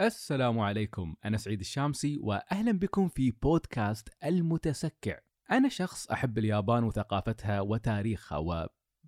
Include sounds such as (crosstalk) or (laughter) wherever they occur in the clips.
السلام عليكم أنا سعيد الشامسي وأهلا بكم في بودكاست المتسكع. أنا شخص أحب اليابان وثقافتها وتاريخها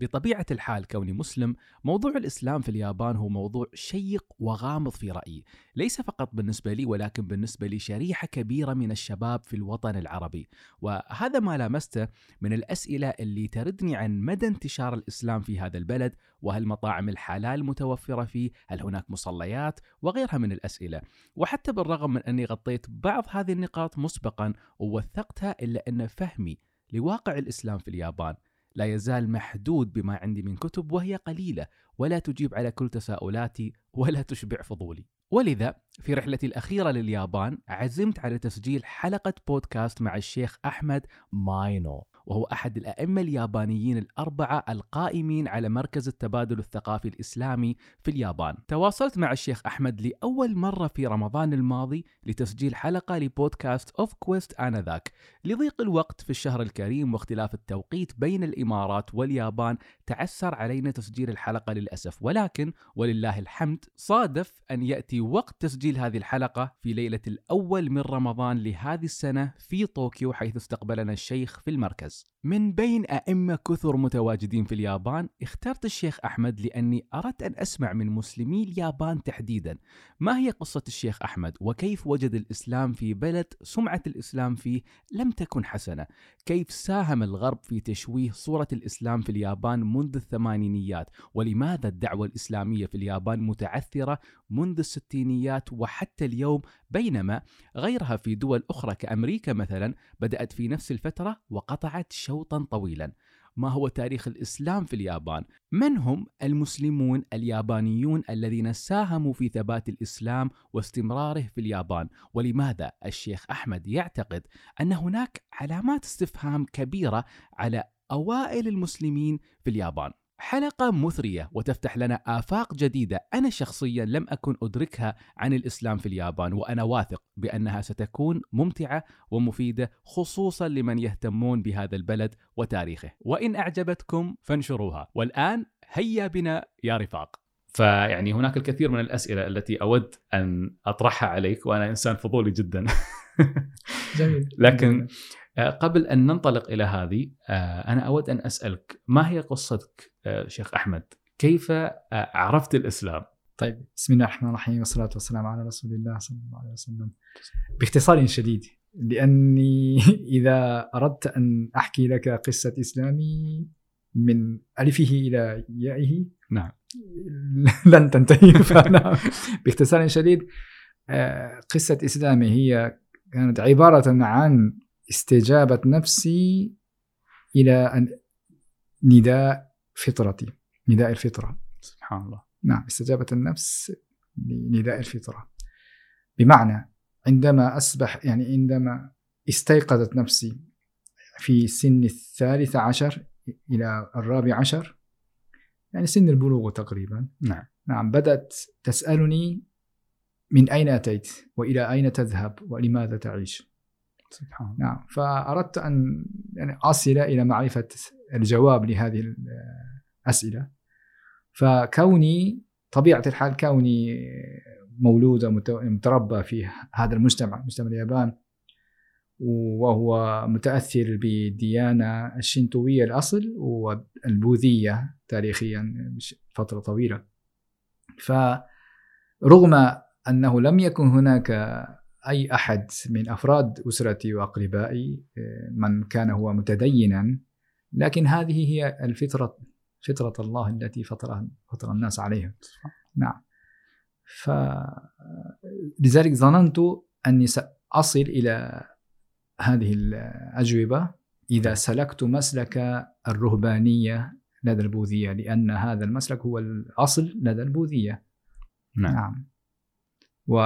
وبطبيعة الحال كوني مسلم موضوع الإسلام في اليابان هو موضوع شيق وغامض في رأيي. ليس فقط بالنسبة لي ولكن بالنسبة لشريحة كبيرة من الشباب في الوطن العربي. وهذا ما لامسته من الأسئلة اللي تردني عن مدى انتشار الإسلام في هذا البلد وهل مطاعم الحلال متوفرة فيه هل هناك مصليات وغيرها من الأسئلة. وحتى بالرغم من أني غطيت بعض هذه النقاط مسبقا ووثقتها إلا أن فهمي لواقع الإسلام في اليابان. لا يزال محدود بما عندي من كتب وهي قليلة ولا تجيب على كل تساؤلاتي ولا تشبع فضولي. ولذا في رحلتي الأخيرة لليابان عزمت على تسجيل حلقة بودكاست مع الشيخ أحمد ماينو. وهو أحد الأئمة اليابانيين الأربعة القائمين على مركز التبادل الثقافي الإسلامي في اليابان. تواصلت مع الشيخ أحمد لأول مرة في رمضان الماضي لتسجيل حلقة لبودكاست أوف كويست آنذاك لضيق الوقت في الشهر الكريم واختلاف التوقيت بين الإمارات واليابان تعسر علينا تسجيل الحلقة للأسف. ولكن ولله الحمد صادف أن يأتي وقت تسجيل هذه الحلقة في ليلة الأول من رمضان لهذه السنة في طوكيو حيث استقبلنا الشيخ في المركز. من بين أئمة كثر متواجدين في اليابان اخترت الشيخ أحمد لأني أردت أن أسمع من مسلمي اليابان تحديدا. ما هي قصة الشيخ أحمد؟ وكيف وجد الإسلام في بلد سمعة الإسلام فيه لم تكن حسنة؟ كيف ساهم الغرب في تشويه صورة الإسلام في اليابان منذ الثمانينيات؟ ولماذا الدعوة الإسلامية في اليابان متعثرة منذ الستينيات وحتى اليوم بينما غيرها في دول أخرى كأمريكا مثلا بدأت في نفس الفترة وقطعت شوطا طويلا ما هو تاريخ الإسلام في اليابان؟ من هم المسلمون اليابانيون الذين ساهموا في ثبات الإسلام واستمراره في اليابان؟ ولماذا الشيخ أحمد يعتقد أن هناك علامات استفهام كبيرة على أوائل المسلمين في اليابان؟ حلقة مثرية وتفتح لنا آفاق جديدة أنا شخصيا لم أكن أدركها عن الإسلام في اليابان وأنا واثق بأنها ستكون ممتعة ومفيدة خصوصا لمن يهتمون بهذا البلد وتاريخه. وإن أعجبتكم فانشروها. والآن هيا بنا يا رفاق. فيعني هناك الكثير من الأسئلة التي أود أن أطرحها عليك وأنا إنسان فضولي جدا. جميل. (laughs) لكن آه، قبل أن ننطلق إلى هذه آه، أنا أود أن أسألك ما هي قصتك آه، شيخ أحمد؟ كيف عرفت الإسلام؟ طيب بسم الله الرحمن الرحيم والصلاة والسلام على رسول الله صلى الله عليه وسلم. باختصار شديد لأني (laughs) إذا أردت أن أحكي لك قصة إسلامي من ألفه إلى يائه نعم. (laughs) لن تنتهي. (laughs) فأنا باختصار شديد قصة إسلامي هي كانت عبارة عن استجابة نفسي إلى أن نداء فطرتي نداء الفطرة. سبحان الله. نعم استجابة النفس لنداء الفطرة. بمعنى عندما أصبح يعني عندما استيقظت نفسي في سن الثالث عشر إلى الرابع عشر يعني سن البلوغ تقريبا. نعم. نعم بدأت تسألني من أين أتيت وإلى أين تذهب ولماذا تعيش. سبحان نعم. فأردت أن يعني أصل إلى معرفة الجواب لهذه الأسئلة. فكوني طبيعة الحال كوني مولود متربى في هذا المجتمع مجتمع اليابان وهو متأثر بالديانة الشنتوية الأصل والبوذية تاريخيا فترة طويلة. فرغم أنه لم يكن هناك أي أحد من أفراد أسرتي وأقربائي آه، من كان هو متدينا لكن هذه هي الفطرة فطرة الله التي فطر فطر الناس عليها. نعم. فلذلك ظننت أني سأصل إلى هذه الأجوبة إذا سلكت مسلك الرهبانية لدى البوذية لأن هذا المسلك هو الأصل لدى البوذية. نعم, نعم. و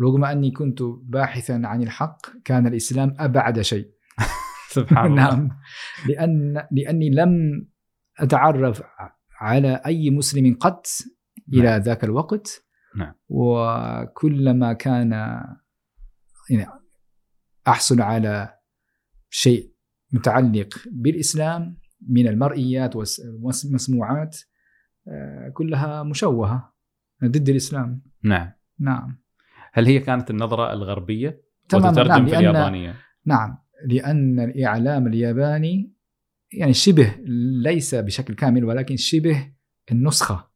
رغم أني كنت باحثا عن الحق كان الإسلام أبعد شيء. (laughs) سبحان الله. نعم. لأن لأني لم أتعرف على أي مسلم قط إلى نعم. ذاك الوقت. نعم. وكلما كان يعني أحصل على شيء متعلق بالإسلام من المرئيات والمسموعات آه، كلها مشوهة ضد الإسلام. نعم. نعم. هل هي كانت النظرة الغربية؟ تماما وتترجم نعم في لأن اليابانية؟ نعم لأن الإعلام الياباني يعني شبه ليس بشكل كامل ولكن شبه النسخة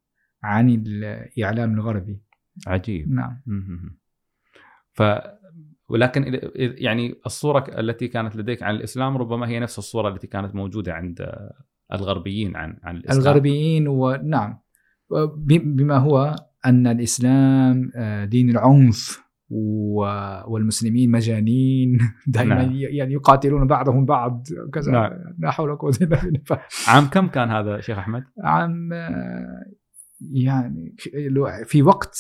عن الإعلام الغربي. عجيب. نعم. ف ولكن يعني الصورة التي كانت لديك عن الإسلام ربما هي نفس الصورة التي كانت موجودة عند الغربيين عن عن الإسلام. الغربيين ونعم بما هو أن الإسلام آه، دين العنف والمسلمين مجانين. (laughs) دائما نعم. يعني يقاتلون بعضهم بعض كذا. نعم. لا حول ولا قوة إلا بالله. عام كم كان هذا شيخ أحمد؟ عام آه، يعني في- وقت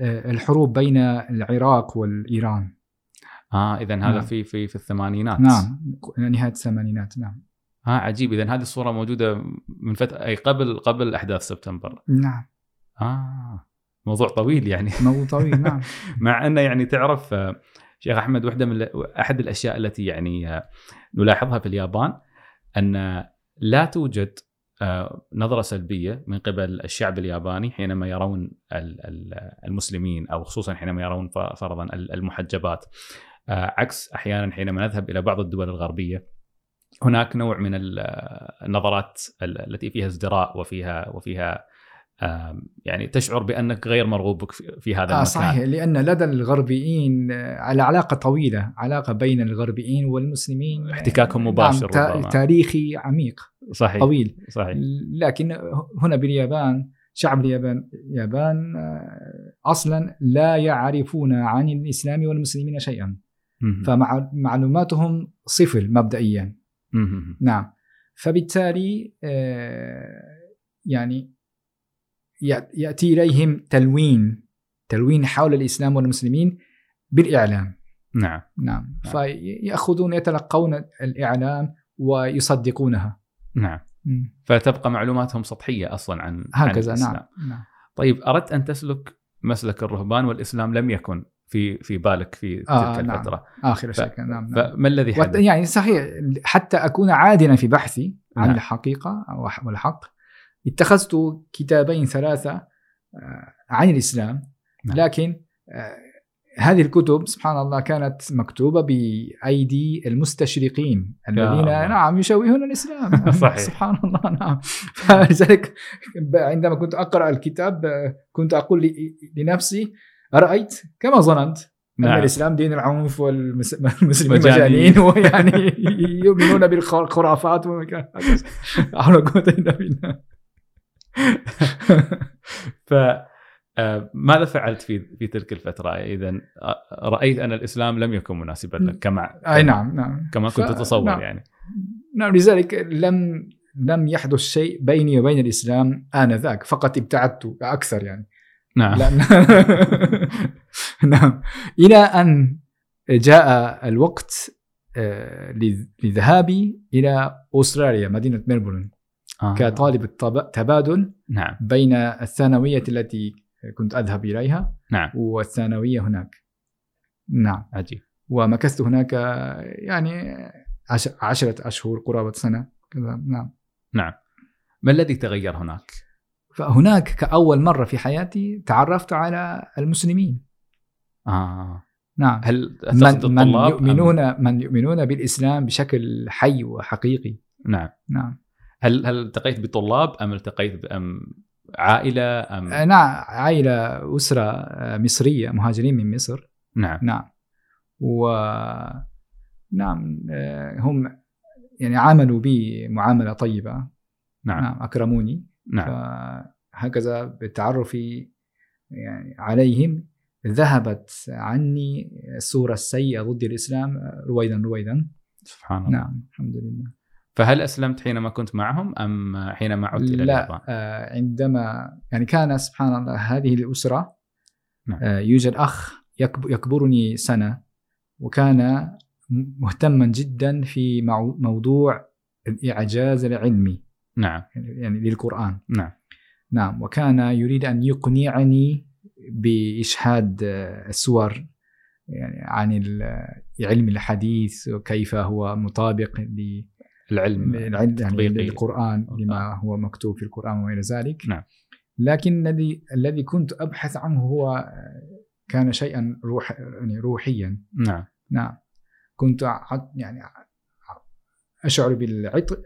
آه، الحروب بين العراق والإيران. آه اذا هذا نعم. في في في الثمانينات. نعم. نهاية الثمانينات. نعم. آه عجيب. اذا هذه الصورة موجودة من فترة أي قبل قبل أحداث سبتمبر. نعم. آه. موضوع طويل يعني. موضوع طويل نعم. (laughs) مع أنه يعني تعرف شيخ أحمد واحدة من أحد الأشياء التي يعني آه، نلاحظها في اليابان أن لا توجد آه، نظرة سلبية من قبل الشعب الياباني حينما يرون ال- ال- المسلمين أو خصوصا حينما يرون فرضا ال- المحجبات. آه، عكس أحيانا حينما نذهب إلى بعض الدول الغربية هناك نوع من ال- النظرات ال- التي فيها ازدراء وفيها وفيها يعني تشعر بأنك غير مرغوب في- هذا آه المكان صحيح لأن لدى الغربيين آه، على علاقة طويلة علاقة بين الغربيين والمسلمين آه، احتكاكهم مباشر نعم ربما. تا- تاريخي عميق صحيح طويل صحيح لكن هنا باليابان شعب اليابان اليابان آه، أصلا لا يعرفون عن الإسلام والمسلمين شيئا. فمعلوماتهم صفر مبدئيا. نعم فبالتالي يعني يأتي إليهم تلوين تلوين حول الإسلام والمسلمين بالإعلام نعم نعم نعم. فياخذون يتلقون الإعلام ويصدقونها نعم مم. فتبقى معلوماتهم سطحية أصلا عن عن هكذا الإسلام. نعم نعم طيب أردت أن تسلك مسلك الرهبان والإسلام لم يكن في في بالك في تلك آه، نعم. الفترة آخر ف- شيء نعم نعم فما الذي حدث؟ يعني صحيح حتى أكون عادلا في بحثي عن نعم. الحقيقة والحق اتخذت كتابين ثلاثة آه، عن الإسلام نعم. لكن آه، هذه الكتب سبحان الله كانت مكتوبة بأيدي المستشرقين الذين. نعم يشوهون الإسلام (laughs) صحيح. سبحان الله نعم فلذلك عندما كنت أقرأ الكتاب آه، كنت أقول ل- لنفسي أرأيت كما ظننت نعم. الإسلام دين العنف والمسلمين مجانين. (laughs) ويعني (laughs) يؤمنون بالخرافات وما ف آه، ماذا فعلت في في تلك الفترة؟ إذا آه، رأيت أن الإسلام لم يكن مناسبا لك كما أي نعم نعم. كما كنت تتصور نعم. يعني. نعم لذلك لم لم يحدث شيء بيني وبين الإسلام آنذاك فقط ابتعدت أكثر يعني. نعم. لأن (laughs) نعم. إلى أن جاء الوقت آه، لذ- لذهابي إلى أستراليا مدينة ملبورن آه. كطالب تبادل نعم. بين الثانوية التي كنت أذهب إليها نعم. والثانوية هناك. نعم. عجيب. ومكثت هناك يعني عش- عشرة أشهر قرابة سنة كذا. نعم. نعم. ما الذي تغير هناك؟ فهناك كأول مرة في حياتي تعرفت على المسلمين. آه. نعم. هل من, من يؤمنون من يؤمنون بالإسلام بشكل حي وحقيقي. نعم. نعم. هل هل التقيت بطلاب أم التقيت ب- أم عائلة أم نعم عائلة أسرة مصرية مهاجرين من مصر. نعم. نعم. و نعم آه، هم يعني عاملوا بي معاملة طيبة. نعم. نعم أكرموني. نعم. فهكذا بالتعرف يعني عليهم ذهبت عني الصورة السيئة ضد الإسلام رويدا رويدا. سبحان الله. نعم الحمد لله. فهل أسلمت حينما كنت معهم أم حينما عدت إلى لا اليابان؟ آه، عندما يعني كان سبحان الله هذه الأسرة نعم. آه، يوجد يكب- يكبرني سنة وكان مهتما جدا في مو- موضوع الإعجاز العلمي نعم يعني للقرآن نعم نعم وكان يريد أن يقنعني بإشهاد آه، السور يعني عن علم الحديث وكيف هو مطابق ل- العلم يعني. للقرآن لما هو مكتوب في القرآن وغير ذلك. نعم. لكن الذي الذي كنت أبحث عنه هو آه، كان شيئا روح يعني روحيا. نعم. نعم. كنت يعني أشعر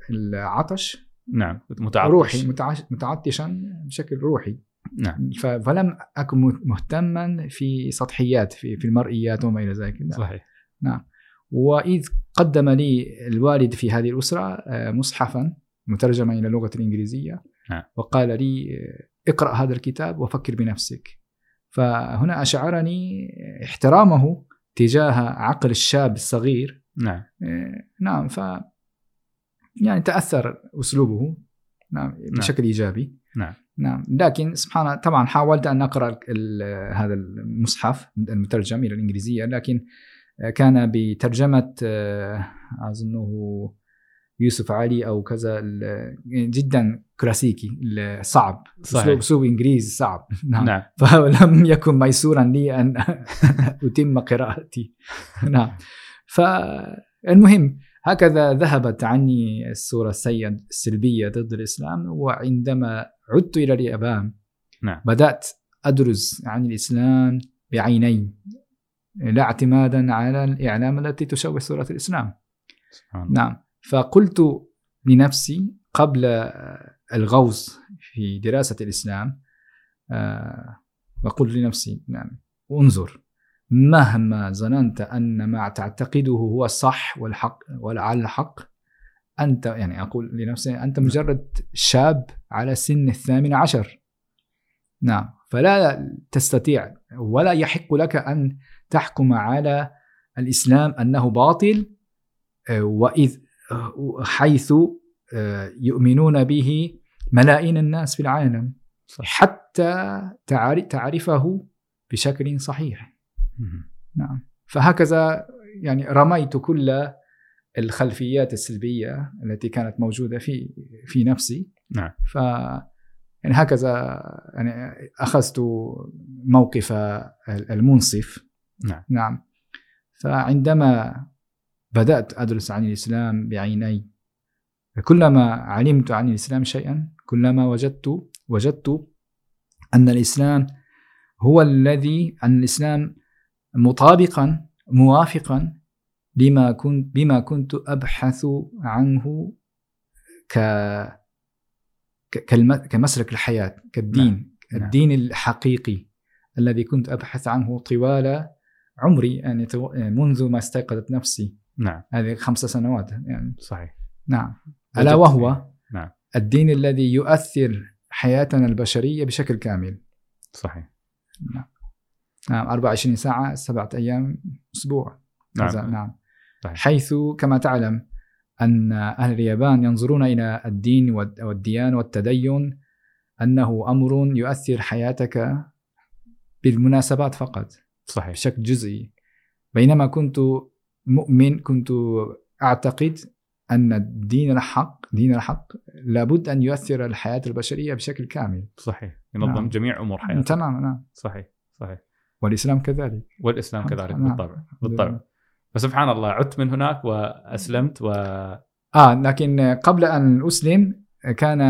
بالعطش نعم. متعطش. روحي متعطشا بشكل روحي. نعم. فلم أكن مهتما في سطحيات في في المرئيات وما إلى ذلك. نعم. صحيح. وإذ قدم لي الوالد في هذه الأسرة آه، مصحفا مترجما إلى اللغة الإنجليزية نعم. وقال لي آه، اقرأ هذا الكتاب وفكر بنفسك. فهنا أشعرني احترامه تجاه عقل الشاب الصغير. نعم. آه، نعم ف يعني تأثر أسلوبه نعم بشكل إيجابي. نعم. نعم لكن سبحان الله طبعا حاولت ال- ال- هذا المصحف المترجم إلى الإنجليزية لكن كان بترجمة آه، أظنه يوسف علي أو كذا جدا كلاسيكي صعب صحيح. أسلوب أسلوب إنجليزي صعب. (laughs) نعم. نعم. (laughs) فلم يكن ميسورا لي أن (laughs) أتم قراءتي. نعم. فالمهم هكذا ذهبت عني الصورة السيئه السلبية ضد الإسلام وعندما عدت إلى اليابان نعم. بدأت أدرس عن الإسلام بعيني لا اعتمادا على الإعلام التي تشوه صورة الإسلام. سبحان نعم. فقلت لنفسي قبل الغوص في دراسة الإسلام آه، وقلت لنفسي نعم انظر مهما ظننت أن ما تعتقده هو الصح والحق والعلى الحق أنت يعني أقول لنفسي أنت مجرد شاب على سن الثامن عشر. نعم. فلا تستطيع ولا يحق لك أن تحكم على الإسلام أنه باطل آه، وإذ آه، حيث آه، يؤمنون به ملايين الناس في العالم صح. حتى تعر- تعرفه بشكل صحيح. نعم فهكذا يعني رميت كل الخلفيات السلبية التي كانت موجودة في في نفسي نعم. ف يعني هكذا يعني أخذت موقف المنصف نعم. نعم فعندما بدأت أدرس عن الإسلام بعيني كلما علمت عن الإسلام شيئا كلما وجدت وجدت أن الإسلام هو الذي أن الإسلام مطابقا موافقا لما كنت بما كنت أبحث عنه ك كمسلك الحياة كالدين نعم. الدين الحقيقي الذي كنت أبحث عنه طوال عمري يعني تو- منذ ما استيقظت نفسي. نعم. هذه خمس سنوات يعني. صحيح. نعم. ألا وهو نعم. الدين الذي يؤثر حياتنا البشرية بشكل كامل. صحيح. نعم. 24 ساعة سبعة أيام أسبوع. نعم. نعم. صحيح. حيث كما تعلم أن أهل اليابان ينظرون إلى الدين والد- والديانة والتدين أنه أمر يؤثر حياتك بالمناسبات فقط. صحيح. بشكل جزئي. بينما كنت مؤمن كنت أعتقد أن الدين الحق دين الحق لابد أن يؤثر الحياة البشرية بشكل كامل. صحيح. ينظم نعم. جميع أمور حياتك. تماما نعم. صحيح صحيح. والإسلام كذلك. والإسلام كذلك. نعم. بالطبع بالطبع. فسبحان الله عدت من هناك وأسلمت و آه لكن قبل أن أسلم كان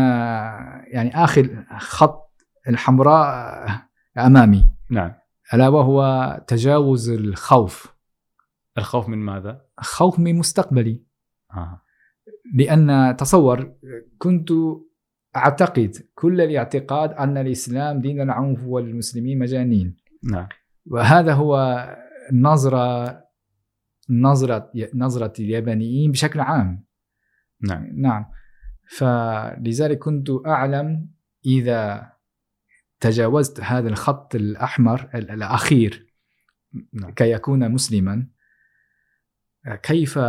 يعني آخر خط الحمراء أمامي. نعم. ألا وهو تجاوز الخوف. الخوف من ماذا؟ خوف من مستقبلي. آه. لأن تصور كنت أعتقد كل الاعتقاد أن الإسلام دين العنف والمسلمين مجانين. نعم. وهذا هو النظرة نظرة نظرة اليابانيين بشكل عام. نعم. نعم. فلذلك كنت أعلم إذا تجاوزت هذا الخط الأحمر ال- الأخير نعم. كي أكون مسلما كيف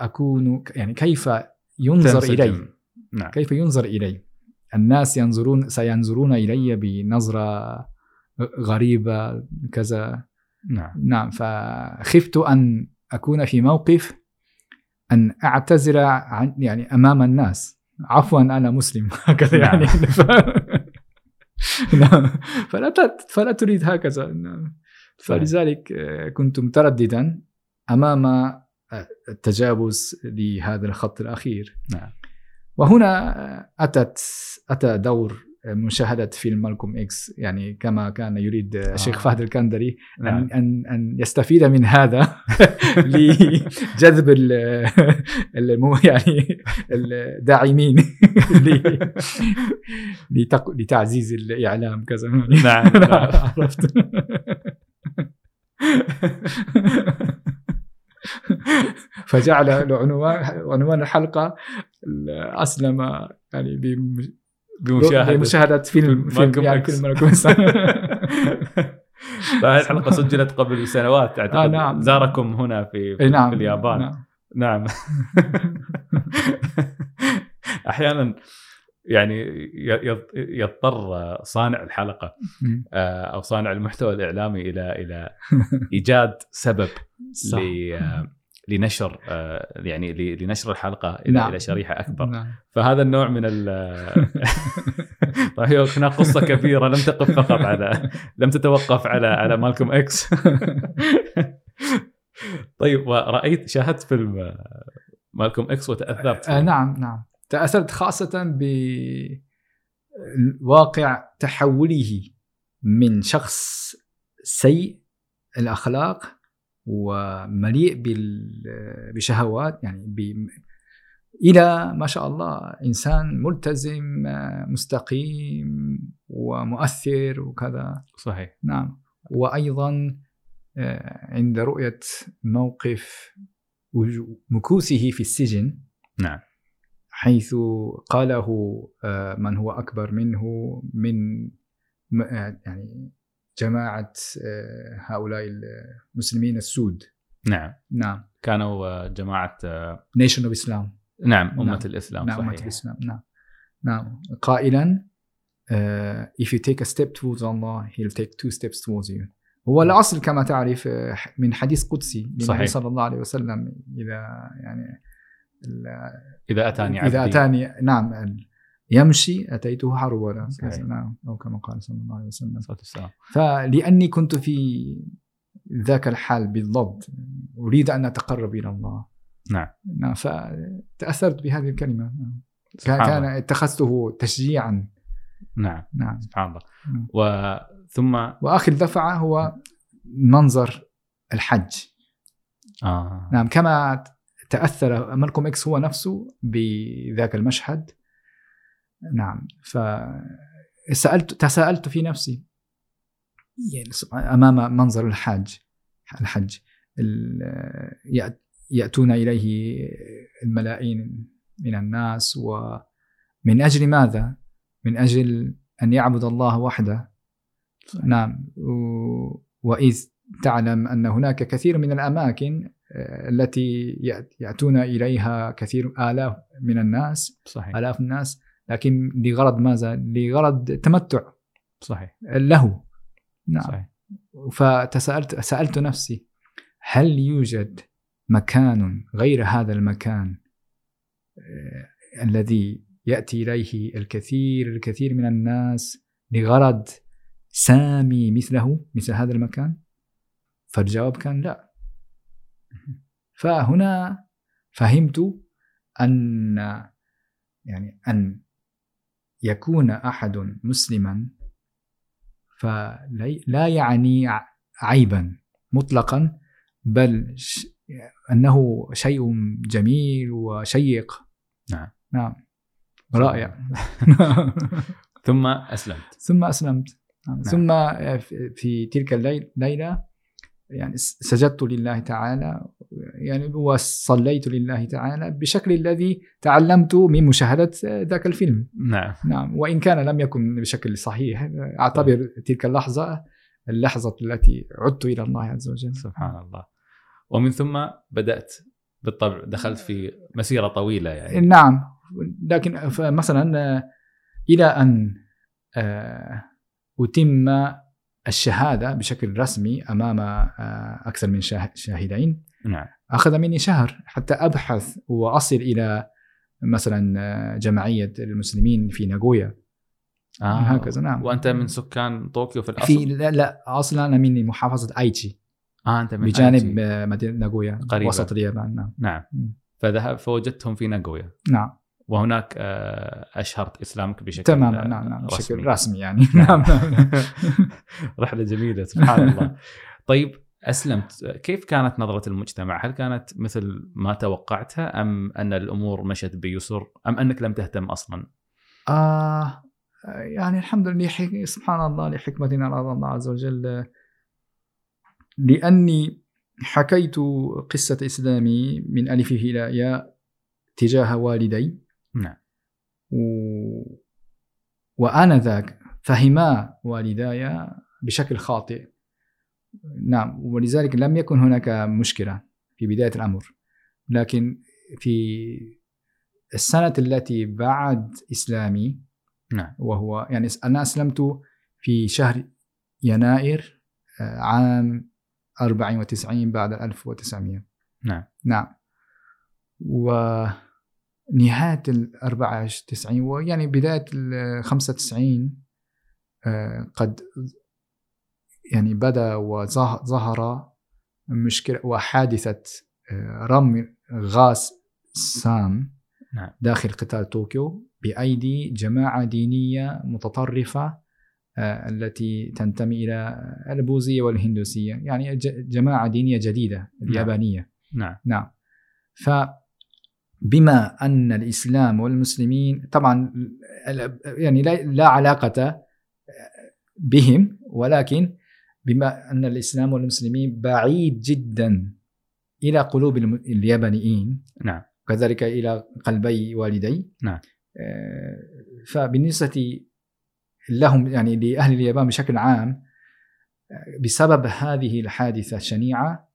أكون يعني كيف ينظر إلي. نعم. كيف ينظر إلي؟ الناس ينظرون سينظرون إلي بنظرة غريبة كذا. نعم. نعم فخفت أن أكون في موقف أن أعتذر عن يعني أمام الناس. عفوا أنا مسلم. (laughs) هكذا نعم. يعني. نعم. (laughs) (laughs) فلا فلا تريد هكذا. فلذلك آه، كنت مترددا أمام آه، التجاوز لهذا الخط الأخير نعم وهنا أتت أتى دور مشاهدة فيلم مالكوم إكس يعني كما كان يريد الشيخ آه. فهد الكندري نعم. أن أن ان يستفيد من هذا (laughs) لجذب ال- (laughs) المو يعني الداعمين (laughs) لتعزيز الإعلام كذا نعم، نعم. عرفت فجعل عنوان عنوان الحلقة أسلم يعني بمشاهدة بمشاهدة فيلم فيلم يعني. فيلم. (laughs) فهذه الحلقة سجلت قبل سنوات أعتقد آه، نعم. زاركم هنا في في, نعم في اليابان نعم. نعم (laughs) أحيانا يعني يضطر صانع الحلقة. آه، أو صانع المحتوى الإعلامي إلى إلى إيجاد سبب لنشر آه، يعني لنشر الحلقة إلى نعم. إلى شريحة أكبر نعم. فهذا النوع من ال (laughs) طيب هي هناك قصة كبيرة لم تقف فقط على لم تتوقف على على مالكوم إكس (laughs) طيب ورأيت شاهدت فيلم آه، مالكوم إكس وتأثرت آه، نعم نعم تأثرت خاصة بواقع تحوله من شخص سيء الأخلاق ومليء بشهوات يعني ب... إلى ما شاء الله إنسان ملتزم مستقيم ومؤثر وكذا. صحيح. نعم. وأيضا آه، عند رؤية موقف مكوثه في السجن. نعم. حيث قاله آه، من هو أكبر منه من آه، يعني جماعة آه، هؤلاء المسلمين السود. نعم. نعم. كانوا آه، جماعة آه، Nation of Islam نعم أمة نعم. الإسلام نعم أمة صحيح. الإسلام. نعم. نعم. قائلا آه، if you take a step towards Allah he'll take two steps towards you. هو الأصل كما تعرف من حديث قدسي للنبي صحيح. صلى الله عليه وسلم إذا يعني إذا أتاني عبدي. إذا أتاني نعم يمشي أتيته صحيح. نعم. أو كما قال صلى الله عليه وسلم. فلأني كنت في ذاك الحال بالضبط أريد أن أتقرب إلى الله. نعم. نعم فتأثرت بهذه الكلمة. نعم. سبحان كان الله. اتخذته تشجيعا. نعم. نعم. سبحان الله. نعم. وثم وآخر دفعة هو منظر الحج. آه. نعم كما تأثر مالكوم إكس هو نفسه بذاك المشهد. نعم. فسألت تساءلت في نفسي. يعني أمام منظر الحاج. الحج ال- يأ- يأتون إليه الملايين من الناس ومن أجل ماذا؟ من أجل أن يعبد الله وحده. نعم. و- وإذ تعلم أن هناك كثير من الأماكن آه، التي يأت- يأتون إليها كثير آلاف من الناس صحيح. آلاف الناس لكن لغرض ماذا؟ لغرض تمتع. صحيح. له. نعم. صحيح. فتسألت سألت نفسي هل يوجد مكان غير هذا المكان آه، الذي يأتي إليه الكثير الكثير من الناس لغرض سامي مثله مثل هذا المكان؟ فالجواب كان لا. فهنا فهمت أن يعني أن يكون أحد مسلما فلا لا يعني عيبا مطلقا بل أنه شيء جميل وشيق. نعم. نعم. رائع. (laughs) ثم أسلمت. ثم أسلمت. نعم. ثم في- تلك الليل- الليلة يعني سجدت لله تعالى يعني وصليت لله تعالى بشكل الذي تعلمت من مشاهدة ذاك الفيلم. نعم. نعم. وإن كان لم يكن بشكل صحيح أعتبر تلك اللحظة اللحظة التي عدت إلى الله عز وجل. سبحان الله. ومن ثم بدأت بالطبع دخلت في مسيرة طويلة يعني. نعم. لكن مثلا إلى أن آه، أتم الشهادة بشكل رسمي أمام آه، أكثر من شاه- شاهدين. نعم. أخذ مني شهر حتى أبحث وأصل إلى مثلا آه، جمعية المسلمين في ناغويا. آه. هكذا نعم. وأنت من سكان طوكيو في الأصل؟ في لا, لا أصلا أنا من محافظة أيتشي. آه أنت من بجانب. آه، مدينة ناغويا قريبة. وسط اليابان نعم. نعم. فذهب فوجدتهم في ناغويا. نعم. وهناك آه، اشهرت إسلامك بشكل تماما آه، نعم نعم بشكل رسمي. رسمي يعني. نعم. نعم. (laughs) رحلة جميلة سبحان (laughs) الله. طيب أسلمت. كيف كانت نظرة المجتمع؟ هل كانت مثل ما توقعتها أم أن الأمور مشت بيسر أم أنك لم تهتم أصلا؟ آه يعني الحمد لله سبحان الله لحكمة أراد الله عز وجل. لأني حكيت قصة إسلامي من ألفه إلى ياء تجاه والدي. نعم. و... وآنذاك فهما والداي بشكل خاطئ. نعم ولذلك لم يكن هناك مشكلة في بداية الأمر. لكن في السنة التي بعد إسلامي نعم. وهو يعني أنا أسلمت في شهر يناير آه، عام 94 بعد 1900 نعم. نعم. ونهاية ال 94 ويعني بداية ال 95 آه، قد يعني بدأ وظهر مشكلة وحادثة آه، رمي غاز سام نعم. داخل قطار طوكيو بأيدي جماعة دينية متطرفة آه، التي تنتمي إلى البوذية والهندوسية يعني ج- جماعة دينية جديدة اليابانية. نعم. نعم. فبما أن الإسلام والمسلمين طبعا يعني لا, لا علاقة بهم ولكن بما أن الإسلام والمسلمين بعيد جدا إلى قلوب اليابانيين نعم وكذلك إلى قلبي والدي نعم. آه، فبالنسبة لهم يعني لأهل اليابان بشكل عام بسبب هذه الحادثة الشنيعة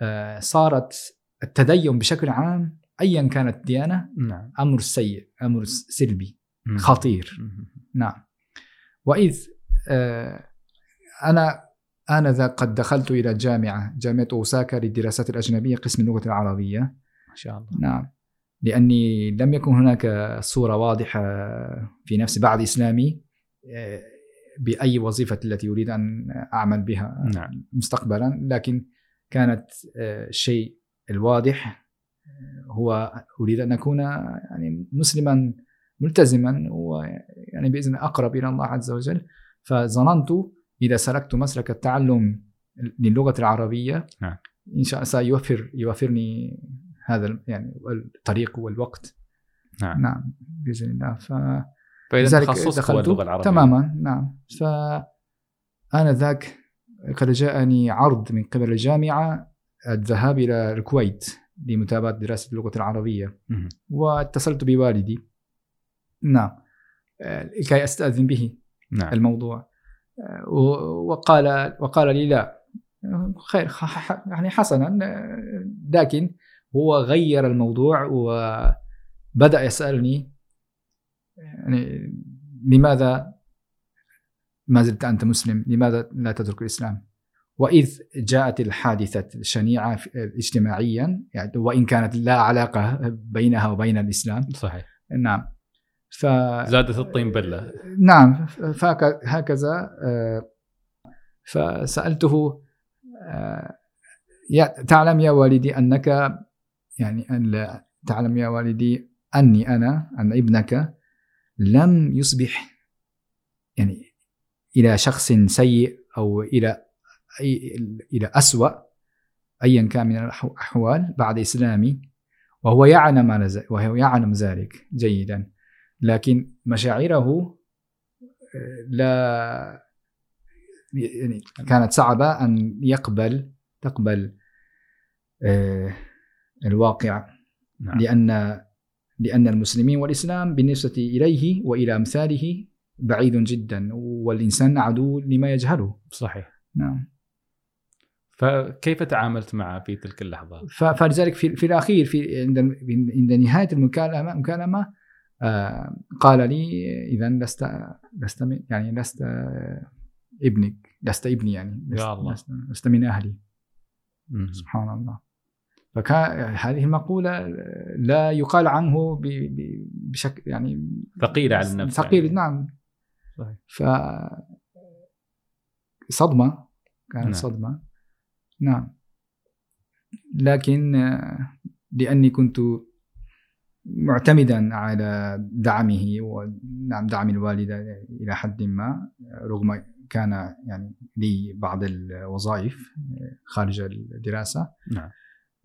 آه، صارت التدين بشكل عام أيا كانت الديانة نعم. أمر سيء أمر سلبي مم. خطير. مم. نعم. وإذ آه، أنا آنذا قد دخلت إلى الجامعة جامعة أوساكا للدراسات الأجنبية قسم اللغة العربية. ما شاء الله. نعم. لأني لم يكن هناك صورة واضحة في نفسي بعد إسلامي آه، بأي وظيفة التي أريد أن أعمل بها نعم. مستقبلا لكن كانت الشيء الواضح آه، هو أريد أن أكون يعني مسلما ملتزما ويعني بإذن أقرب إلى الله عز وجل. فظننت إذا سلكت مسلك التعلم للغة العربية نعم. إن شاء الله سيوفر يوفرني هذا يعني الطريق والوقت. نعم. نعم بإذن الله. ف فإذا تخصصك هو اللغة العربية. تماما. نعم. فأنا ذاك قد جاءني عرض من قبل الجامعة الذهاب إلى الكويت. لمتابعة دراسة اللغة العربية. واتصلت بوالدي. نعم. آه، لكي أستأذن به نعم. الموضوع. آه، وقال وقال لي لا. خير يعني حسنا آه، لكن هو غير الموضوع وبدأ يسألني يعني لماذا ما زلت أنت مسلم؟ لماذا لا تترك الإسلام؟ وإذ جاءت الحادثة الشنيعة اجتماعيا يعني وإن كانت لا علاقة بينها وبين الإسلام. صحيح. نعم. ف زادت الطين بلة. نعم. فهكذا آه، فسألته آه، يا تعلم يا والدي أنك يعني أن لا تعلم يا والدي أني أنا أن ابنك لم يصبح يعني إلى شخص سيء أو إلى إلى أسوأ أيا كان من الأحوال بعد إسلامي وهو يعلم وهو يعلم ذلك جيدا. لكن مشاعره آه، لا يعني كانت صعبة أن يقبل تقبل آه، الواقع. نعم. لأن لأن المسلمين والإسلام بالنسبة إليه وإلى أمثاله بعيد جدا والإنسان عدو لما يجهله. صحيح. نعم. فكيف تعاملت معه في تلك اللحظات؟ ف- فلذلك في, في الأخير في عند عند نهاية المكالمة مكالمة آه، قال لي إذا لست لست يعني لست ابنك لست ابني يعني لست, يا الله. لست, لست من أهلي مم. سبحان الله فكان هذه المقولة لا يقال عنه بشكل يعني ثقيلة على النفس ثقيل يعني. نعم صحيح. ف صدمة كانت نعم. صدمة نعم. لكن آه، لأني كنت معتمدا على دعمه ونعم دعم الوالدة إلى حد ما رغم كان يعني لي بعض الوظائف خارج الدراسة. نعم.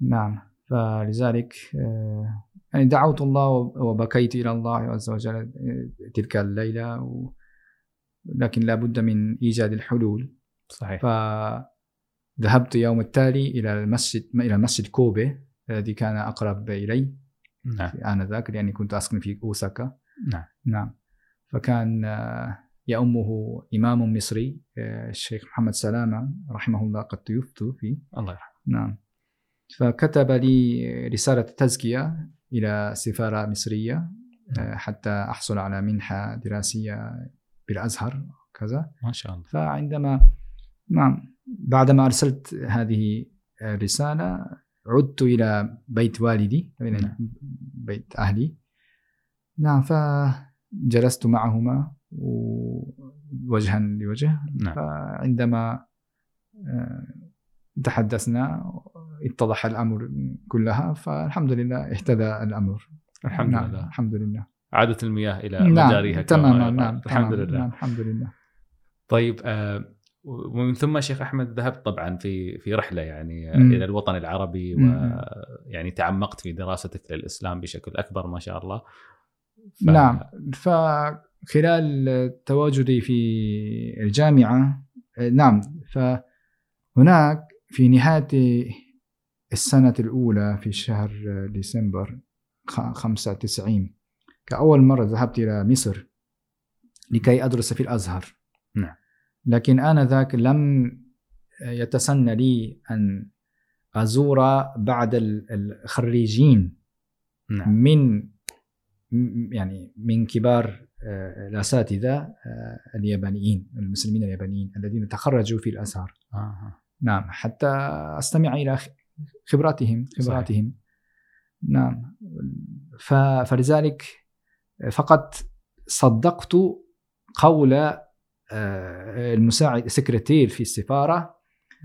نعم. فلذلك آه، يعني دعوت الله وبكيت إلى الله عز وجل آه، تلك الليلة و لكن لابد من إيجاد الحلول. صحيح. فذهبت يوم التالي إلى المسجد إلى مسجد كوبي الذي كان أقرب إلي نعم. آنذاك لأني كنت أسكن في أوساكا. نعم. نعم. فكان آه، يؤمه إمام مصري آه، الشيخ محمد سلامة رحمه الله قد ضيفت فيه. الله يرحمه. نعم. فكتب لي رسالة تزكية إلى سفارة مصرية آه، حتى أحصل على منحة دراسية بالأزهر كذا. ما شاء الله. فعندما نعم. بعدما أرسلت هذه الرسالة عدت إلى بيت والدي نعم. بيت أهلي. نعم فجلست معهما وجها لوجه. نعم. فعندما آه، تحدثنا اتضح الأمر كلها فالحمد لله اهتدى الأمر. الحمد نعم لله. الحمد لله. عادت المياه إلى نعم مجاريها كما تماما. نعم الحمد لله. نعم الحمد لله. طيب آه، ومن ثم شيخ أحمد ذهبت طبعا في في رحلة يعني مم. إلى الوطن العربي. ويعني تعمقت في دراستك للإسلام بشكل أكبر ما شاء الله ف... نعم فخلال تواجدي في الجامعة آه، نعم فهناك في نهاية السنة الأولى في شهر ديسمبر خ- 95 كأول مرة ذهبت إلى مصر لكي أدرس في الأزهر. لكن آنذاك لم يتسنى لي أن أزور بعد ال- الخريجين نعم. من يعني من كبار آه، الأساتذة آه، اليابانيين المسلمين اليابانيين الذين تخرجوا في الازهر آه. نعم حتى أستمع إلى خ- خبراتهم خبراتهم. نعم. ف- فلذلك فقط صدقت قول المساعد السكرتير في السفارة.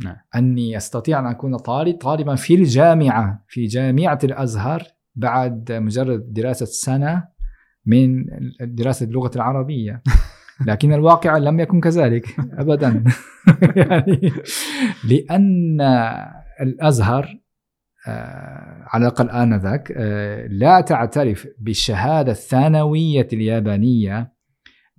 نعم. أني أستطيع أن أكون طالب طالبا في الجامعة في جامعة الأزهر بعد مجرد دراسة سنة من دراسة اللغة العربية. (laughs) لكن الواقع لم يكن كذلك ابدا. (laughs) يعني لأن الأزهر آه، على الأقل آنذاك آه، لا تعترف بالشهادة الثانوية اليابانية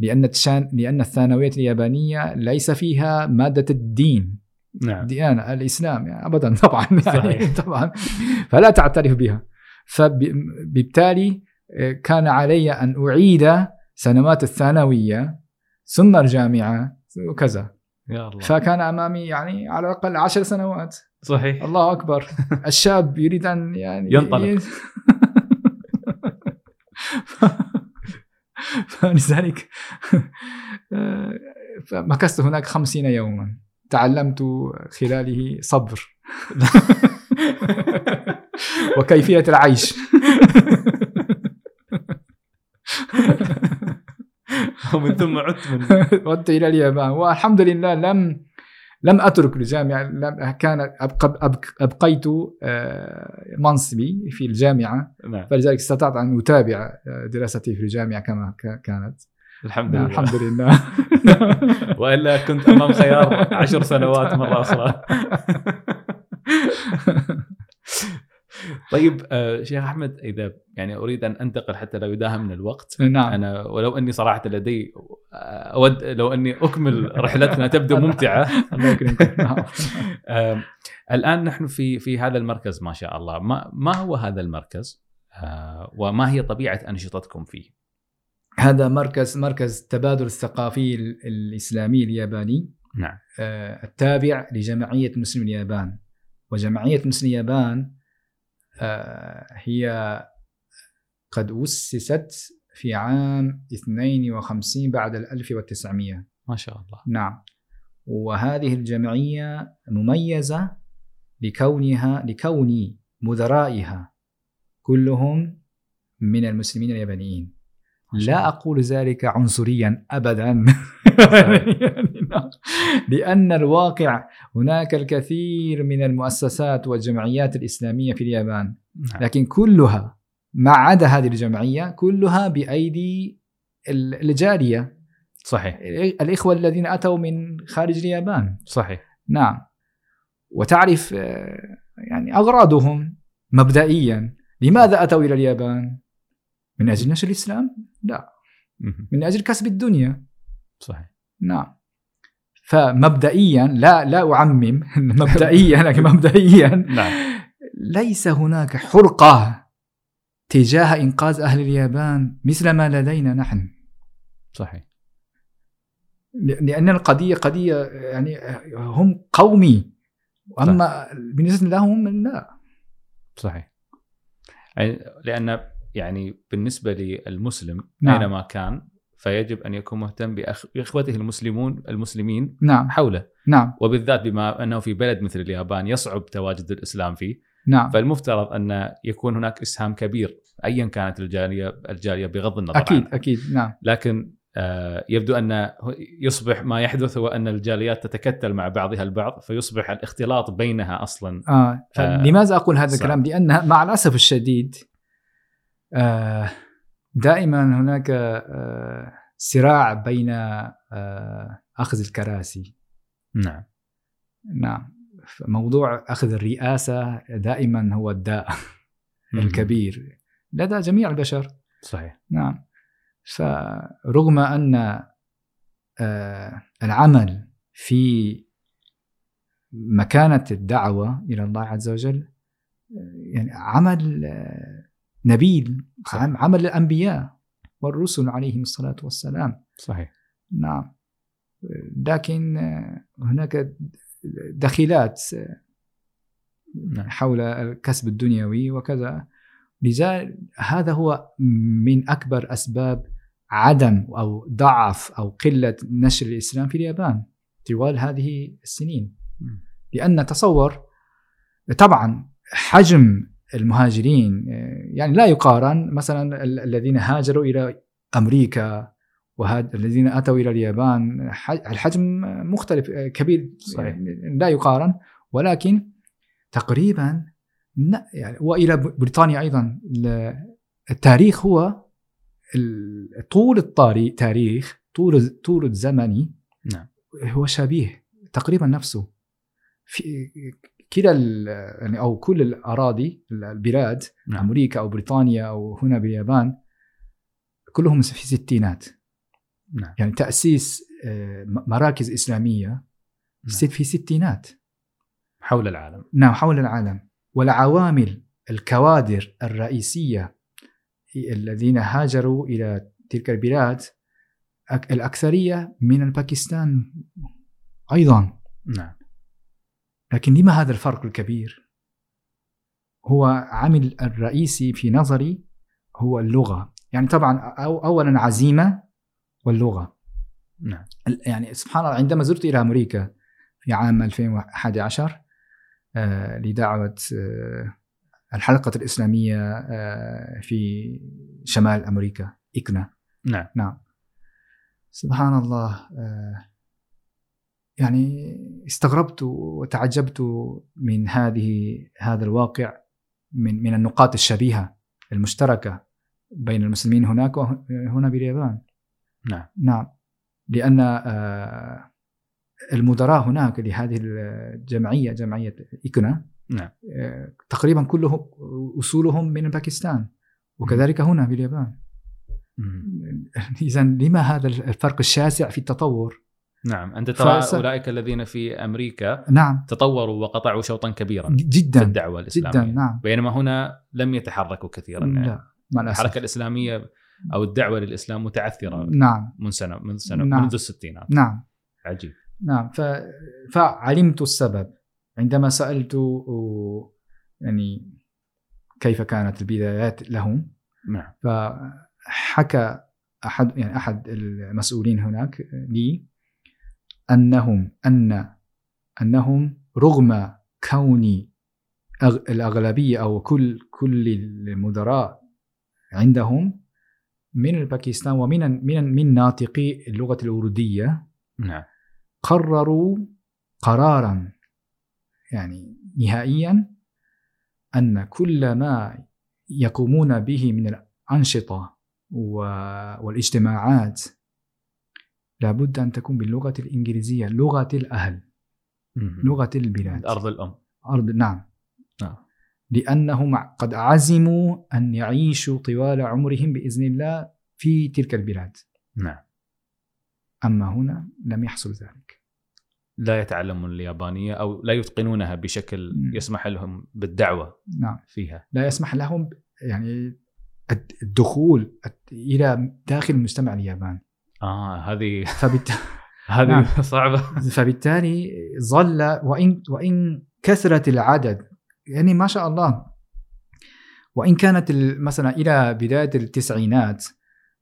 لأن التشان- لأن الثانوية اليابانية ليس فيها مادة الدين. نعم. ديانة الإسلام يعني ابدا (laughs) طبعا يعني. (laughs) طبعا. فلا تعترف بها. فبالتالي آه، كان علي أن أعيد سنوات الثانوية ثم الجامعة وكذا. يا الله. فكان أمامي يعني على الأقل عشر سنوات. صحيح. الله أكبر. الشاب يريد أن يعني ينطلق. (laughs) (laughs) فلذلك (laughs) آه، فمكثت هناك خمسين يوما. تعلمت خلاله صبر. (laughs) وكيفية العيش. ومن ثم عدت من عدت إلى اليابان. والحمد لله لم لم أترك الجامعة لم كان أبق أبق أبقيت آه، منصبي في الجامعة. نعم. فلذلك استطعت أن أتابع آه، دراستي في الجامعة كما كانت. الحمد نعم، لله. الحمد لله. (laughs) وإلا كنت أمام خيار عشر سنوات مرة أخرى. (laughs) طيب آه، شيخ أحمد إذا يعني أريد أن أنتقل حتى لو يداهمنا الوقت نعم. أنا ولو أني صراحة لدي آه، أود لو أني أكمل رحلتنا تبدو ممتعة. (laughs) الله يكرمك نعم. (laughs) الآن نحن في في هذا المركز ما شاء الله. ما ما هو هذا المركز؟ آه، وما هي طبيعة أنشطتكم فيه؟ هذا مركز مركز التبادل الثقافي ال- الإسلامي الياباني. نعم. التابع لجمعية مسلم اليابان. وجمعية مسلم اليابان هي قد أسست في عام 52 بعد ال 1900 ما شاء الله نعم وهذه الجمعية مميزة لكونها لكون مدرائها كلهم من المسلمين اليابانيين لا. أقول ذلك عنصريا أبدا. يعني. (laughs) (laughs) (laughs) لأن الواقع هناك الكثير من المؤسسات والجمعيات الإسلامية في اليابان. نعم. لكن كلها ما عدا هذه الجمعية كلها بأيدي ال- الجاليه صحيح. الإخوة الذين أتوا من خارج اليابان. صحيح. نعم. وتعرف آه، يعني أغراضهم مبدئيا. لماذا أتوا إلى اليابان؟ من أجل نشر الإسلام؟ لا. من أجل كسب الدنيا. صحيح. نعم. فمبدئيا لا لا أعمم مبدئيا لكن مبدئيا نعم. ليس هناك حرقة تجاه إنقاذ أهل اليابان مثل ما لدينا نحن. صحيح. لأن القضية قضية يعني هم قومي. اما بالنسبة لهم لا. صحيح. لأن يعني بالنسبة للمسلم نعم. أينما كان فيجب أن يكون مهتم بإخوته المسلمون المسلمين نعم حوله نعم وبالذات بما أنه في بلد مثل اليابان يصعب تواجد الإسلام فيه نعم فالمفترض أن يكون هناك إسهام كبير ايا كانت الجالية الجالية بغض النظر أكيد عنها. أكيد نعم لكن آه، يبدو أن يصبح ما يحدث هو أن الجاليات تتكتل مع بعضها البعض فيصبح الاختلاط بينها أصلا آه. آه، لماذا أقول هذا. الكلام؟ لأن مع الأسف الشديد آه دائما هناك آه صراع بين آه أخذ الكراسي. نعم. نعم. موضوع أخذ الرئاسة دائما هو الداء الكبير لدى جميع البشر. صحيح. نعم. فرغم أن آه، العمل في مكانة الدعوة إلى الله عز وجل يعني عمل نبيل صحيح. عم- عمل الأنبياء والرسل عليهم الصلاة والسلام. صحيح. نعم. لكن هناك دخيلات نعم. حول الكسب الدنيوي وكذا. لذلك هذا هو من أكبر أسباب عدم أو ضعف أو قلة نشر الإسلام في اليابان طوال هذه السنين. لأن تصور طبعا حجم المهاجرين آه، يعني لا يقارن مثلا ال- الذين هاجروا إلى أمريكا والذين أتوا إلى اليابان الحجم مختلف آه، كبير صحيح. لا يقارن. ولكن تقريبا يعني وإلى بريطانيا أيضا التاريخ هو طول الطريق تاريخ طول طول الزمني نعم. هو شبيه تقريبا نفسه. في كلا يعني أو كل الأراضي البلاد نعم. أمريكا أو بريطانيا أو هنا باليابان كلهم في الستينات. نعم. يعني تأسيس آه، مراكز إسلامية نعم. في الستينات. حول العالم. نعم حول العالم. والعوامل الكوادر الرئيسية الذين هاجروا إلى تلك البلاد الأكثرية من باكستان أيضا. نعم. لكن لما هذا الفرق الكبير؟ هو عامل الرئيسي في نظري هو اللغة، يعني طبعا أو اولا عزيمة واللغة، نعم. يعني سبحان الله عندما زرت إلى أمريكا في عام 2011 آه، لدعوة آه، الحلقة الإسلامية آه، في شمال أمريكا إكنا. نعم. نعم. سبحان الله آه، يعني استغربت وتعجبت من هذه هذا الواقع من من النقاط الشبيهة المشتركة بين المسلمين هناك وهنا باليابان. نعم. نعم. لأن آه، المدراء هناك لهذه الجمعية جمعية إكنا نعم. آه، تقريبا كلهم أصولهم من باكستان وكذلك هنا باليابان. اذا لما هذا الفرق الشاسع في التطور؟ نعم أنت ترى فس- أولئك الذين في أمريكا نعم. تطوروا وقطعوا شوطا كبيرا في جدا. الدعوة الإسلامية. جدا نعم. بينما هنا لم يتحركوا كثيرا. يعني لا مع الأسف. الحركة الإسلامية أو الدعوة للإسلام متعثرة نعم. من سنة من سنة نعم. منذ الستينات. نعم. عجيب. نعم. ف... فعلمت السبب. عندما سألت آه، يعني كيف كانت البدايات لهم نعم. فحكى أحد يعني أحد المسؤولين هناك لي أنهم أن أنهم رغم كون أغ- الأغلبية أو كل كل المدراء عندهم من باكستان ومن من من ناطقي اللغة الأردية نعم. قرروا قرارا يعني نهائيا أن كل ما يقومون به من الأنشطة والاجتماعات لابد أن تكون باللغة الإنجليزية لغة الأهل. لغة البلاد. أرض الأم. أرض نعم. نعم. لأنهم قد عزموا أن يعيشوا طوال عمرهم بإذن الله في تلك البلاد. نعم. أما هنا لم يحصل ذلك. لا يتعلمون اليابانية أو لا يتقنونها بشكل. يسمح لهم بالدعوة نعم. فيها. لا يسمح لهم يعني الدخول إلى داخل مجتمع اليابان آه هذه فبالت... (laughs) هذه نعم. صعبة فبالتالي ظل وإن وإن كثرت العدد يعني ما شاء الله وإن كانت ال- مثلا إلى بداية التسعينات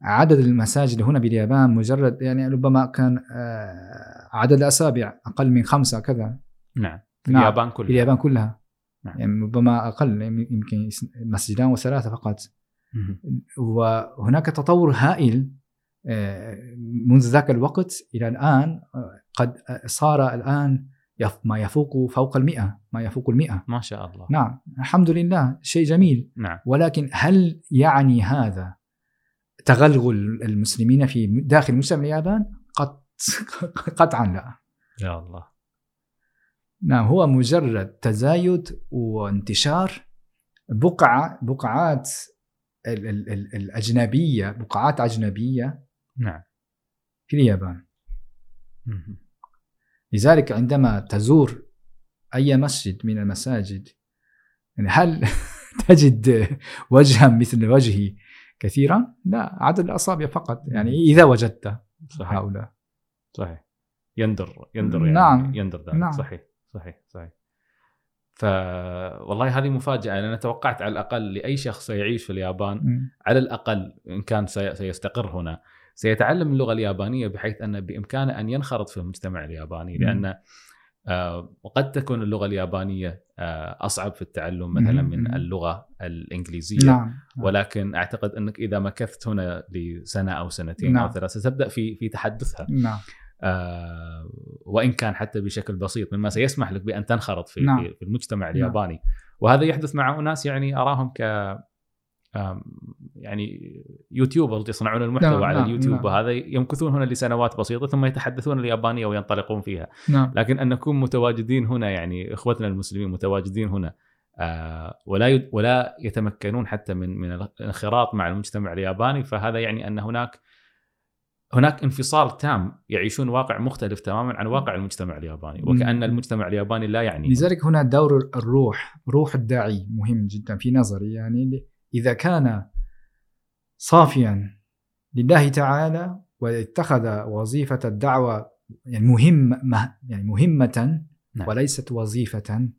عدد المساجد هنا باليابان مجرد يعني ربما كان آه، عدد الأسابيع أقل من خمسة كذا نعم في نعم. اليابان في كلها اليابان كلها نعم. يعني ربما أقل يمكن مسجدان وثلاثة فقط مهم. وهناك تطور هائل منذ ذاك الوقت إلى الآن آه، قد صار الآن ما يفوق فوق المئة ما يفوق المئة. ما شاء الله. نعم الحمد لله شيء جميل. نعم. ولكن هل يعني هذا تغلغل المسلمين في داخل مجتمع اليابان؟ قط (laughs) قطعا لا. يا الله. نعم هو مجرد تزايد وانتشار. بقعة بقعات ال- ال- ال- الأجنبية بقعات أجنبية نعم. في اليابان. لذلك عندما تزور أي مسجد من المساجد يعني هل (laughs) تجد وجها مثل وجهي كثيرا؟ لا عدد الأصابع فقط. يعني إذا وجدت صحيح. هؤلاء. صحيح. يندر يندر يعني نعم. يندر ذلك. نعم. صحيح صحيح صحيح. ف والله هذه مفاجأة. أنا توقعت على الأقل لأي شخص سيعيش في اليابان مم. على الأقل إن كان سي- سيستقر هنا. سيتعلم اللغة اليابانية بحيث أن بإمكانه أن ينخرط في المجتمع الياباني. لأن آه، قد تكون اللغة اليابانية آه، أصعب في التعلم مثلا. من اللغة الإنجليزية نعم ولكن أعتقد أنك إذا مكثت هنا لسنة أو سنتين أو نعم. ثلاث ستبدأ في في تحدثها نعم آه، وإن كان حتى بشكل بسيط مما سيسمح لك بأن تنخرط في نعم. في- المجتمع نعم. الياباني وهذا يحدث مع أناس يعني أراهم ك يعني يوتيوبرز يصنعون المحتوى نعم، على نعم، اليوتيوب نعم. وهذا يمكثون هنا لسنوات بسيطة ثم يتحدثون اليابانية وينطلقون فيها نعم لكن أن نكون متواجدين هنا يعني إخوتنا المسلمين متواجدين هنا آه، ولا ولا يتمكنون حتى من من الانخراط مع المجتمع الياباني فهذا يعني أن هناك هناك انفصال تام يعيشون واقع مختلف تماما عن واقع المجتمع الياباني وكأن مم. المجتمع الياباني لا يعني لذلك هنا دور الروح روح الداعي مهم جدا في نظري يعني إذا كان صافيا لله تعالى واتخذ وظيفة الدعوة يعني مهم مه- يعني مهمة نعم. وليست وظيفة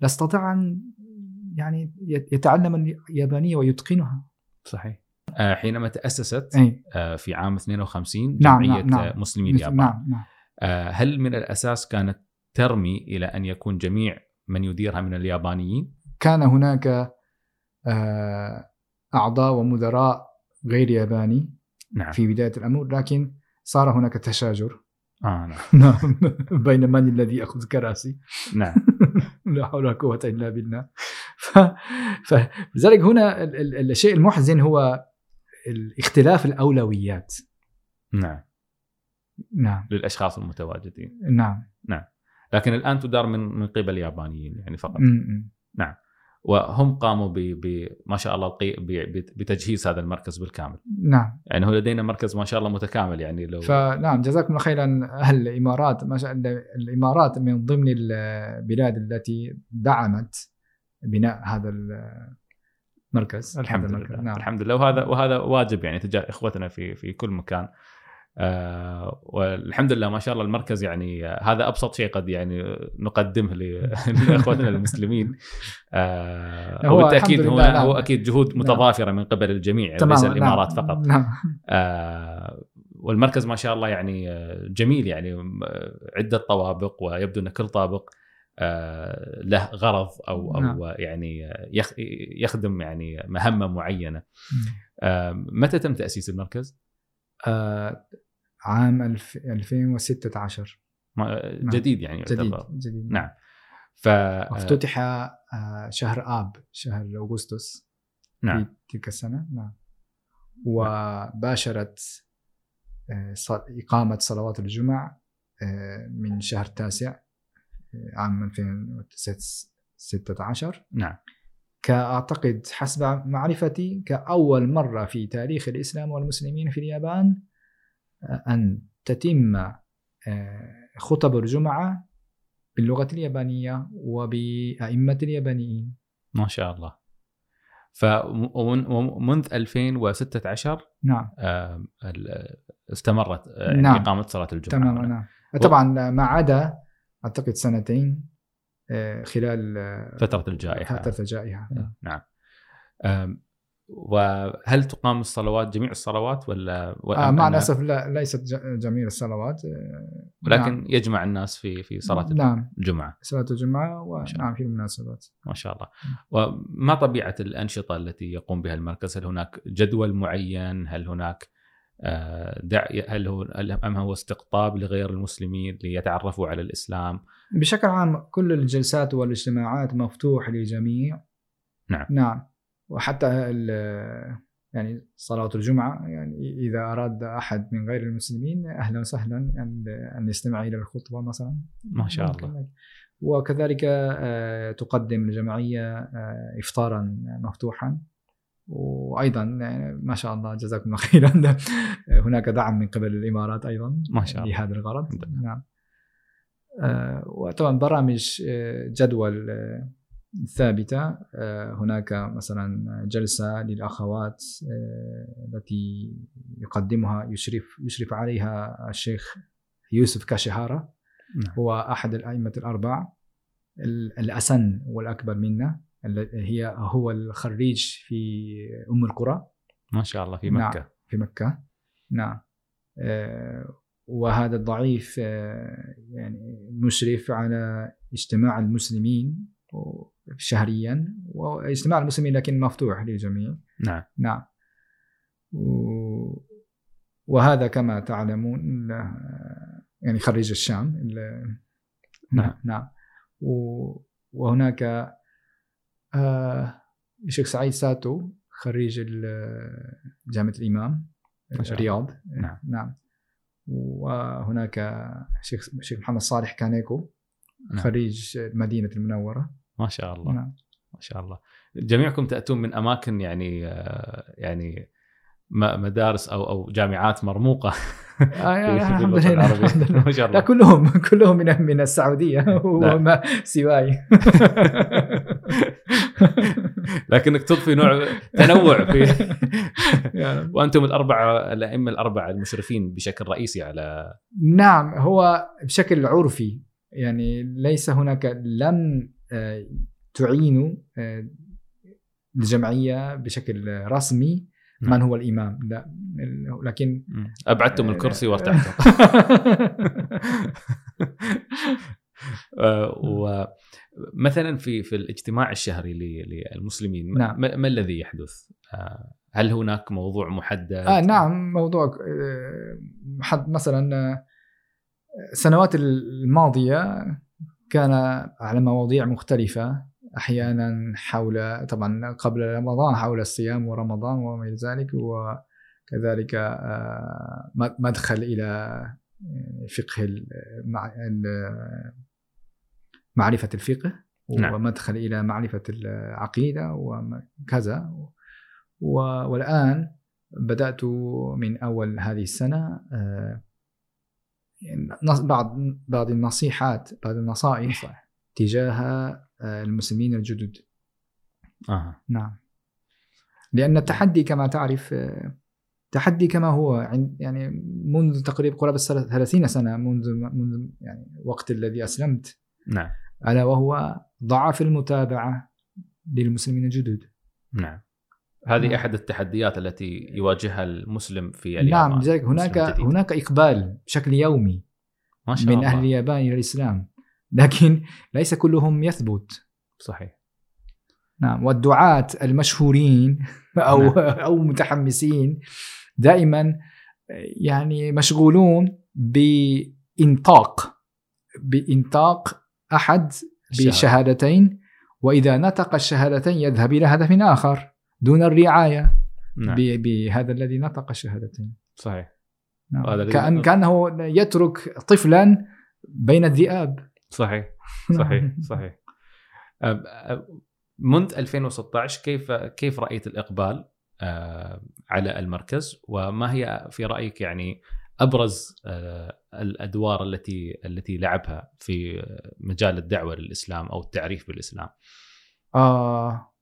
لاستطاع أن يعني يتعلم اليابانية ويتقنها صحيح آه، حينما تأسست أي آه، في عام 52 نعم، نعم، نعم. آه، مسلمي اليابان نعم نعم آه، هل من الأساس كانت ترمي إلى أن يكون جميع من يديرها من اليابانيين؟ كان هناك أعضاء ومدراء غير ياباني نعم. في بداية الأمر لكن صار هناك تشاجر. آه نعم. (laughs) نعم. بين من الذي يأخذ كراسي. نعم. (laughs) لا حول ولا قوة إلا بالله. ف... فلذلك هنا ال- ال- الشيء المحزن هو اختلاف الأولويات. نعم. نعم. للأشخاص المتواجدين. نعم. لكن الآن تدار من من قبل يابانيين يعني فقط. م- م. وهم قاموا ب ب ما شاء الله بتجهيز هذا المركز بالكامل. نعم. يعني هو لدينا مركز ما شاء الله متكامل يعني لو فنعم جزاكم الله خيرا. أهل الإمارات ما شاء الله الإمارات من ضمن البلاد التي دعمت بناء هذا المركز؟ الحمد هذا لله. المركز. نعم. الحمد لله. وهذا وهذا واجب يعني تجاه إخوتنا في في كل مكان. آه والحمد لله ما شاء الله المركز يعني هذا أبسط شيء قد يعني نقدمه ل- (laughs) لاخوتنا المسلمين آه هو وبالتاكيد الحمد هو نعم. هو أكيد جهود متضافرة من قبل الجميع يعني ليس الامارات نعم. فقط نعم آه والمركز ما شاء الله يعني آه، جميل يعني عدة طوابق ويبدو أن كل طابق آه، له غرض أو أو نعم. يعني آه، يخ- يخدم يعني مهمة معينة آه، متى تم تأسيس المركز؟ آه، عام الف- 2016 ما- نعم. جديد يعني جديد يعتبر. جديد نعم. ف افتتح آه، شهر آب شهر أغسطس نعم. في تلك السنة. نعم. وباشرت آه، إقامة صلوات الجمع آه، من شهر التاسع آه، عام 2016 نعم. كأعتقد حسب معرفتي كأول مرة في تاريخ الإسلام والمسلمين في اليابان أن تتم آه، خطب الجمعة باللغة اليابانية وبأئمة اليابانيين. ما شاء الله. فمنذ 2016 نعم. آه، استمرت آه، يعني نعم. إقامة صلاة الجمعة. تماما. نعم. طبعا ما عدا أعتقد سنتين خلال فترة الجائحة. فترة الجائحة. نعم. وهل تقام الصلوات جميع الصلوات ولا آه مع الأسف لا ليست جميع الصلوات آه، ولكن نعم. يجمع الناس في في صلاة نعم. الجمعة. صلاة الجمعة شاء ونعم في المناسبات ما شاء الله. وما طبيعة الأنشطة التي يقوم بها المركز؟ هل هناك جدول معين؟ هل هناك آه، دعي هل هو أم هو استقطاب لغير المسلمين ليتعرفوا على الإسلام؟ بشكل عام كل الجلسات والاجتماعات مفتوح للجميع نعم. نعم. وحتى ال- يعني صلاة الجمعة يعني إذا أراد أحد من غير المسلمين أهلا وسهلا أن أن يستمع إلى الخطبة مثلا ما شاء. الله وكذلك آه، تقدم الجمعية آه، إفطارا مفتوحا وأيضا آه، ما شاء الله جزاكم الله (laughs) خيرا هناك دعم من قبل الإمارات أيضا ما شاء الله. لهذا الغرض. نعم آه، وطبعا برامج جدول ثابتة آه، هناك مثلا جلسة للأخوات آه، التي يقدمها يشرف يشرف عليها الشيخ يوسف كاشيهارا نعم. هو أحد الأئمة الأربع ال- الأسن والأكبر منا هي هو الخريج في أم القرى ما شاء الله في نعم. مكه في مكة نعم آه، وهذا الضعيف يعني مشرف على اجتماع المسلمين شهريا واجتماع المسلمين لكن مفتوح للجميع. نعم. نعم. و- وهذا كما تعلمون يعني خريج الشام ال- نعم. نعم. و- وهناك آه، الشيخ سعيد ساتو خريج جامعة الإمام. الرياض. نعم. نعم. وهناك الشيخ الشيخ محمد صالح كانيكو نعم. خريج المدينة المنورة. ما شاء الله. نعم. ما شاء الله. جميعكم تأتون من أماكن يعني آه، يعني مدارس أو أو جامعات مرموقة. آه (laughs) في. (laughs) ما شاء لا الله كلهم كلهم من من السعودية. (laughs) وما سواي. لكنك تضفي نوع تنوع في وأنتم الأربعة الأئمة الأربعة المشرفين بشكل رئيسي على نعم هو بشكل عرفي. يعني ليس هناك لم تعين آه، الجمعية بشكل رسمي من. هو الإمام لا لكن أبعدتم الكرسي وارتحتم (laughs) (laughs) آه، ومثلا في في الاجتماع الشهري للمسلمين ما- نعم. ما, الذي يحدث؟ آه، هل هناك موضوع محدد؟ آه نعم موضوع آه، حد مثلا آه، السنوات الماضية كان على مواضيع مختلفة أحيانا حول طبعا قبل رمضان حول الصيام ورمضان وما إلى ذلك وكذلك آه، مدخل إلى فقه مع- ال- معرفة الفقه نعم. ومدخل إلى معرفة العقيدة وكذا والآن بدأت من أول هذه السنة نص- بعض بعض النصيحات بعض النصائح تجاه آه، المسلمين الجدد. آه. نعم. لأن التحدي كما تعرف آه، تحدي كما هو يعني منذ تقريبا قرابة الثلاث- 30 سنة منذ منذ يعني وقت الذي أسلمت. نعم. ألا وهو ضعف المتابعة للمسلمين الجدد. نعم. هذه نعم. أحد التحديات التي يواجهها المسلم في اليابان نعم لذلك هناك. هناك إقبال بشكل يومي ما شاء من الله أهل اليابان إلى الإسلام (laughs) لكن ليس كلهم يثبت صحيح نعم والدعاة المشهورين (laughs) أو نعم. (laughs) أو متحمسين دائما يعني مشغولون بإنطاق أحد الشهادة. بشهادتين وإذا نطق الشهادتين يذهب إلى هدف آخر دون الرعاية نعم. بهذا الذي نطق الشهادتين. صحيح. نعم. كأن كأنه يترك طفلا بين الذئاب. صحيح. صحيح. صحيح. أب- منذ 2016 كيف كيف رأيت الإقبال آه، على المركز؟ وما هي في رأيك يعني أبرز آه، الأدوار التي التي لعبها في مجال الدعوة للإسلام أو التعريف بالإسلام؟ آه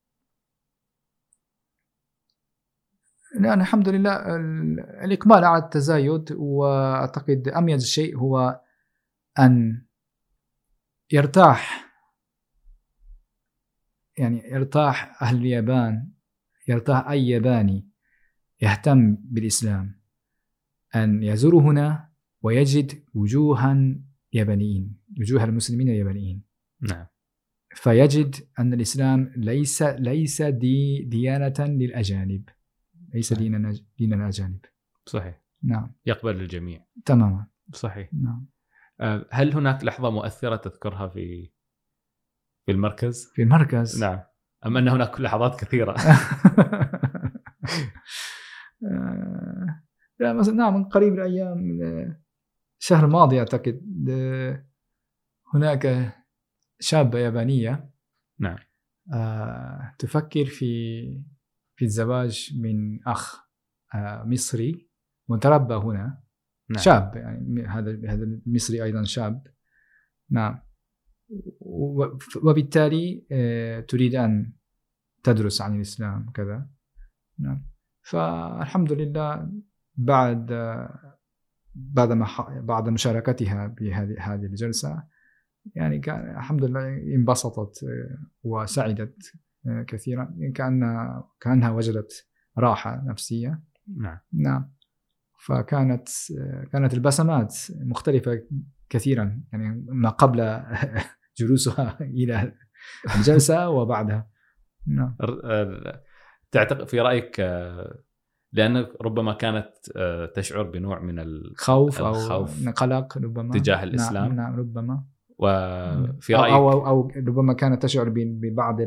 لا أنا الحمد لله. ال- الإقبال على التزايد وأعتقد أميز شيء هو أن يرتاح يعني يرتاح أهل اليابان يرتاح أي ياباني يهتم بالإسلام أن يزور هنا ويجد وجوها يابانيين وجوه المسلمين اليابانيين. نعم. فيجد أن الإسلام ليس ليس دي ديانة للأجانب. ليس صحيح. دينا دين الأجانب صحيح. نعم. يقبل الجميع تماما. صحيح. نعم. آه، هل هناك لحظة مؤثرة تذكرها في في المركز؟ في المركز؟ نعم. أم أن هناك لحظات كثيرة؟ (laughs) آه، لا مثلا نعم من قريب الأيام آه، الشهر الماضي أعتقد آه، هناك شابة يابانية نعم. تفكر في في الزواج من أخ آه، مصري متربى هنا نعم. شاب يعني هذا هذا المصري أيضا شاب. نعم. وبالتالي آه، تريد أن تدرس عن الإسلام كذا. نعم. فالحمد لله بعد آه، بعد ما بعد مشاركتها بهذه هذه الجلسة يعني كان الحمد لله انبسطت وسعدت. كثيرا كانها كأنها وجدت راحة نفسية. نعم. نعم. فكانت كانت البسمات مختلفة كثيرا يعني ما قبل (laughs) جلوسها إلى الجلسة وبعدها. نعم. آه، تعتقد في رأيك آه، لأنك ربما كانت آه، تشعر بنوع من ال... خوف أو الخوف قلق ربما. تجاه الإسلام. نعم, نعم ربما. وفي رأيك أو, أو, أو ربما كانت تشعر ببعض.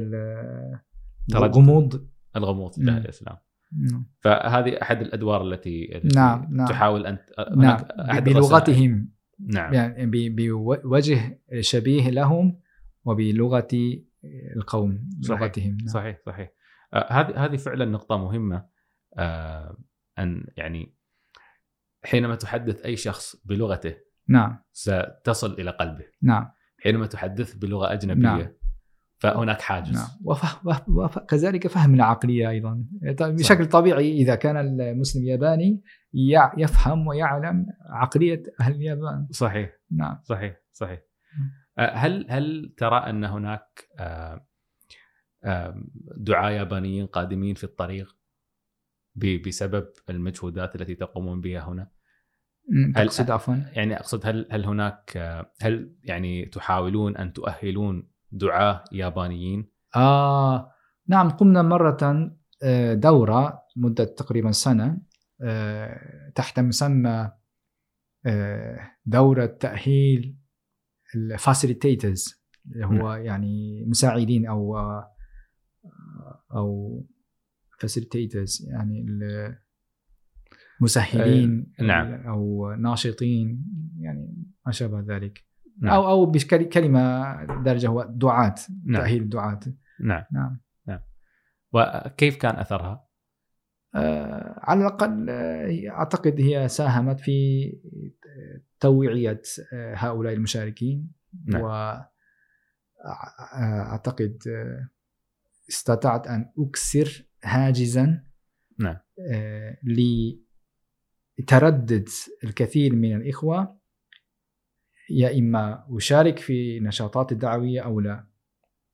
الغموض الغموض تجاه مم. الإسلام نعم فهذه أحد الأدوار التي, نعم، نعم. تحاول أن نعم أحد. بلغتهم نعم يعني بوجه شبيه لهم وبلغة القوم صحيح. لغتهم نعم. صحيح صحيح آه، هذه هذه فعلا نقطة مهمة آه، أن يعني حينما تحدث أي شخص بلغته نعم. ستصل إلى قلبه. نعم. حينما تحدث بلغة أجنبية نعم. فهناك حاجز. نعم. وف... وف... وف... كذلك فهم العقلية أيضا. طيب بشكل طبيعي إذا كان المسلم ياباني. يفهم ويعلم عقلية أهل اليابان. صحيح. نعم. صحيح صحيح. آه، هل هل ترى أن هناك دعاة يابانيين قادمين في الطريق بسبب المجهودات التي تقومون بها هنا؟ تقصد عفوا يعني أقصد هل هل هناك هل يعني تحاولون أن تؤهلون دعاة يابانيين؟ آه نعم قمنا مرة آه، دورة مدة تقريبا سنة آه، تحت مسمى آه، دورة تأهيل ال facilitators اللي هو يعني مساعدين أو آه، أو facilitators يعني المسهلين آه، نعم. أو ناشطين يعني ما شابه ذلك نعم. أو أو بكلمة درجة هو دعاة نعم. تأهيل الدعاة نعم نعم وكيف كان أثرها؟ آه، على الأقل آه، أعتقد هي ساهمت في توعية آه، هؤلاء المشاركين نعم. وأعتقد استطعت أن أكسر هاجزا نعم. لتردد الكثير من الإخوة يا إما أشارك في نشاطات الدعوية أو لا.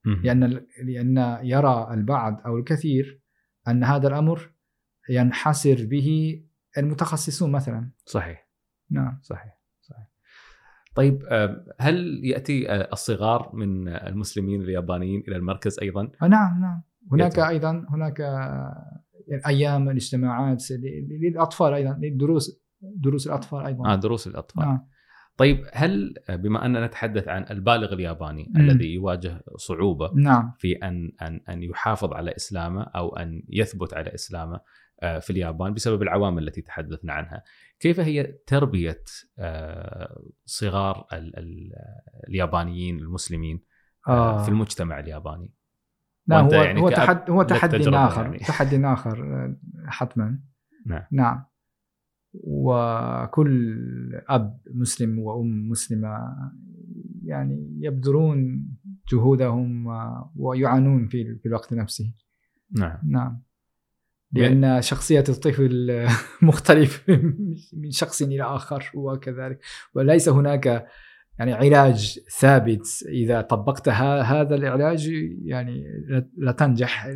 لأن لأن يرى البعض أو الكثير أن هذا الأمر ينحصر به المتخصصون مثلا. صحيح. نعم. صحيح. طيب هل يأتي الصغار من المسلمين اليابانيين إلى المركز أيضا؟ آه، نعم نعم. هناك يتم. أيضا هناك آه، أيام الاجتماعات للأطفال أيضا للدروس دروس الأطفال أيضا آه دروس الأطفال نعم طيب هل بما أننا نتحدث عن البالغ الياباني مم. الذي يواجه صعوبة نعم في أن أن أن يحافظ على إسلامه أو أن يثبت على إسلامه آه، في اليابان بسبب العوامل التي تحدثنا عنها. كيف هي تربية آه، صغار ال- ال- اليابانيين المسلمين آه. في المجتمع الياباني؟ لا هو يعني هو تحد هو لك تحدي آخر يعني. (laughs) تحدي آخر آه، حتما. نعم. نعم. وكل أب مسلم وأم مسلمة يعني يبذلون جهودهم و- ويعانون في في الوقت نفسه. نعم. نعم. لأن شخصية الطفل (laughs) مختلف من شخص إلى آخر وكذلك. وليس هناك يعني علاج ثابت إذا طبقت ه- هذا العلاج يعني لا- لا تنجح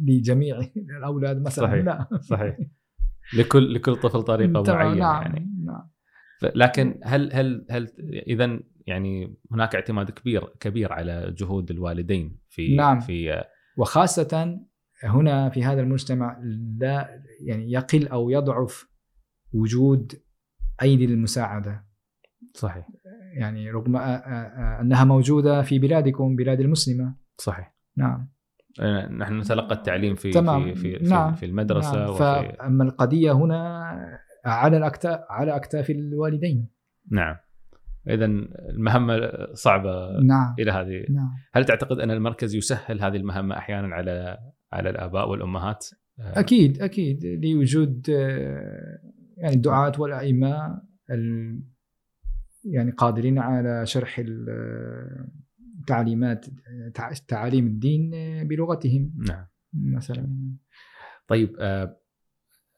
لجميع الأولاد مثلا صحيح. لا. صحيح. لكل لكل طفل طريقة معينة نعم يعني. نعم لكن هل هل هل اذا يعني هناك اعتماد كبير كبير على جهود الوالدين في نعم. في وخاصة هنا في هذا المجتمع لا يعني يقل أو يضعف وجود أيدي المساعدة صحيح. يعني رغم أنها موجودة في بلادكم بلاد المسلمة. صحيح. نعم. نحن نتلقى التعليم في تمام. في في, نعم. في, المدرسة نعم. وفي فأما القضية هنا على الأكتاف على أكتاف الوالدين. نعم. اذا المهمة صعبة نعم. إلى هذه. نعم. هل تعتقد أن المركز يسهل هذه المهمة أحيانا على على الآباء والأمهات؟ أكيد أكيد. لوجود آه، يعني الدعاة والأئمة ال- يعني قادرين على شرح ال- تعليمات تع- تعاليم الدين بلغتهم. نعم. مثلا. طيب آه،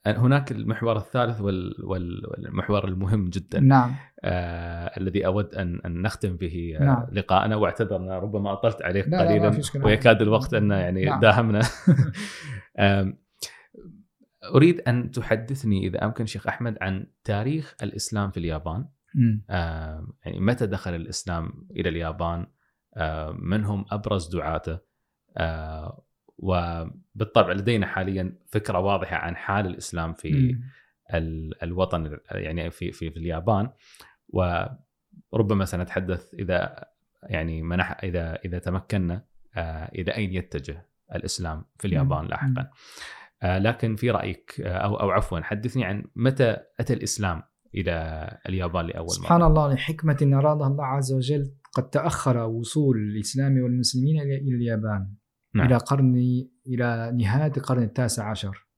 هناك المحور الثالث وال- وال- والمحور المهم جدا. نعم. آه الذي أود ان أن نختم به آه نعم. لقاءنا واعتذر أنا ربما أطلت عليك لا، قليلا. ويكاد الوقت أن يعني نعم. داهمنا (laughs) أريد أن تحدثني إذا أمكن شيخ أحمد عن تاريخ الإسلام في اليابان. آم، يعني متى دخل الإسلام إلى اليابان؟ آم، من هم أبرز دعاته؟ آه، وبالطبع لدينا حاليا فكرة واضحة عن حال الإسلام في الوطن يعني في في, في اليابان. وربما سنتحدث إذا يعني منح اذا إذا تمكنا آه، إلى أين يتجه الإسلام في اليابان. لاحقا. آه، لكن في رأيك آه، أو أو عفوا حدثني عن متى أتى الإسلام؟ إلى اليابان لأول سبحان مره. الله لحكمة أرادها الله عز وجل قد تأخر وصول الإسلام والمسلمين إلى اليابان نعم. إلى قرن إلى نهاية القرن التاسع عشر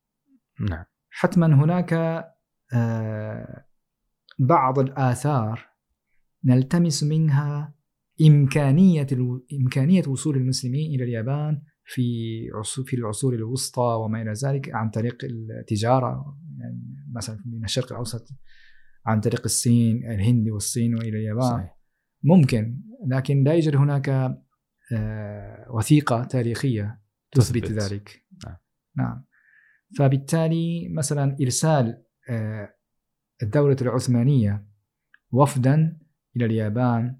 نعم حتما هناك آه، بعض الآثار نلتمس منها إمكانية الو- إمكانية وصول المسلمين إلى اليابان في في العصور الوسطى وما إلى ذلك عن طريق التجارة يعني مثلا من الشرق الأوسط عن طريق الصين الهند والصين وإلى اليابان. صحيح. ممكن لكن لا يوجد هناك آه، وثيقة تاريخية تثبت تثبت. ذلك. نعم. نعم. فبالتالي مثلا إرسال آه، الدولة العثمانية وفدا إلى اليابان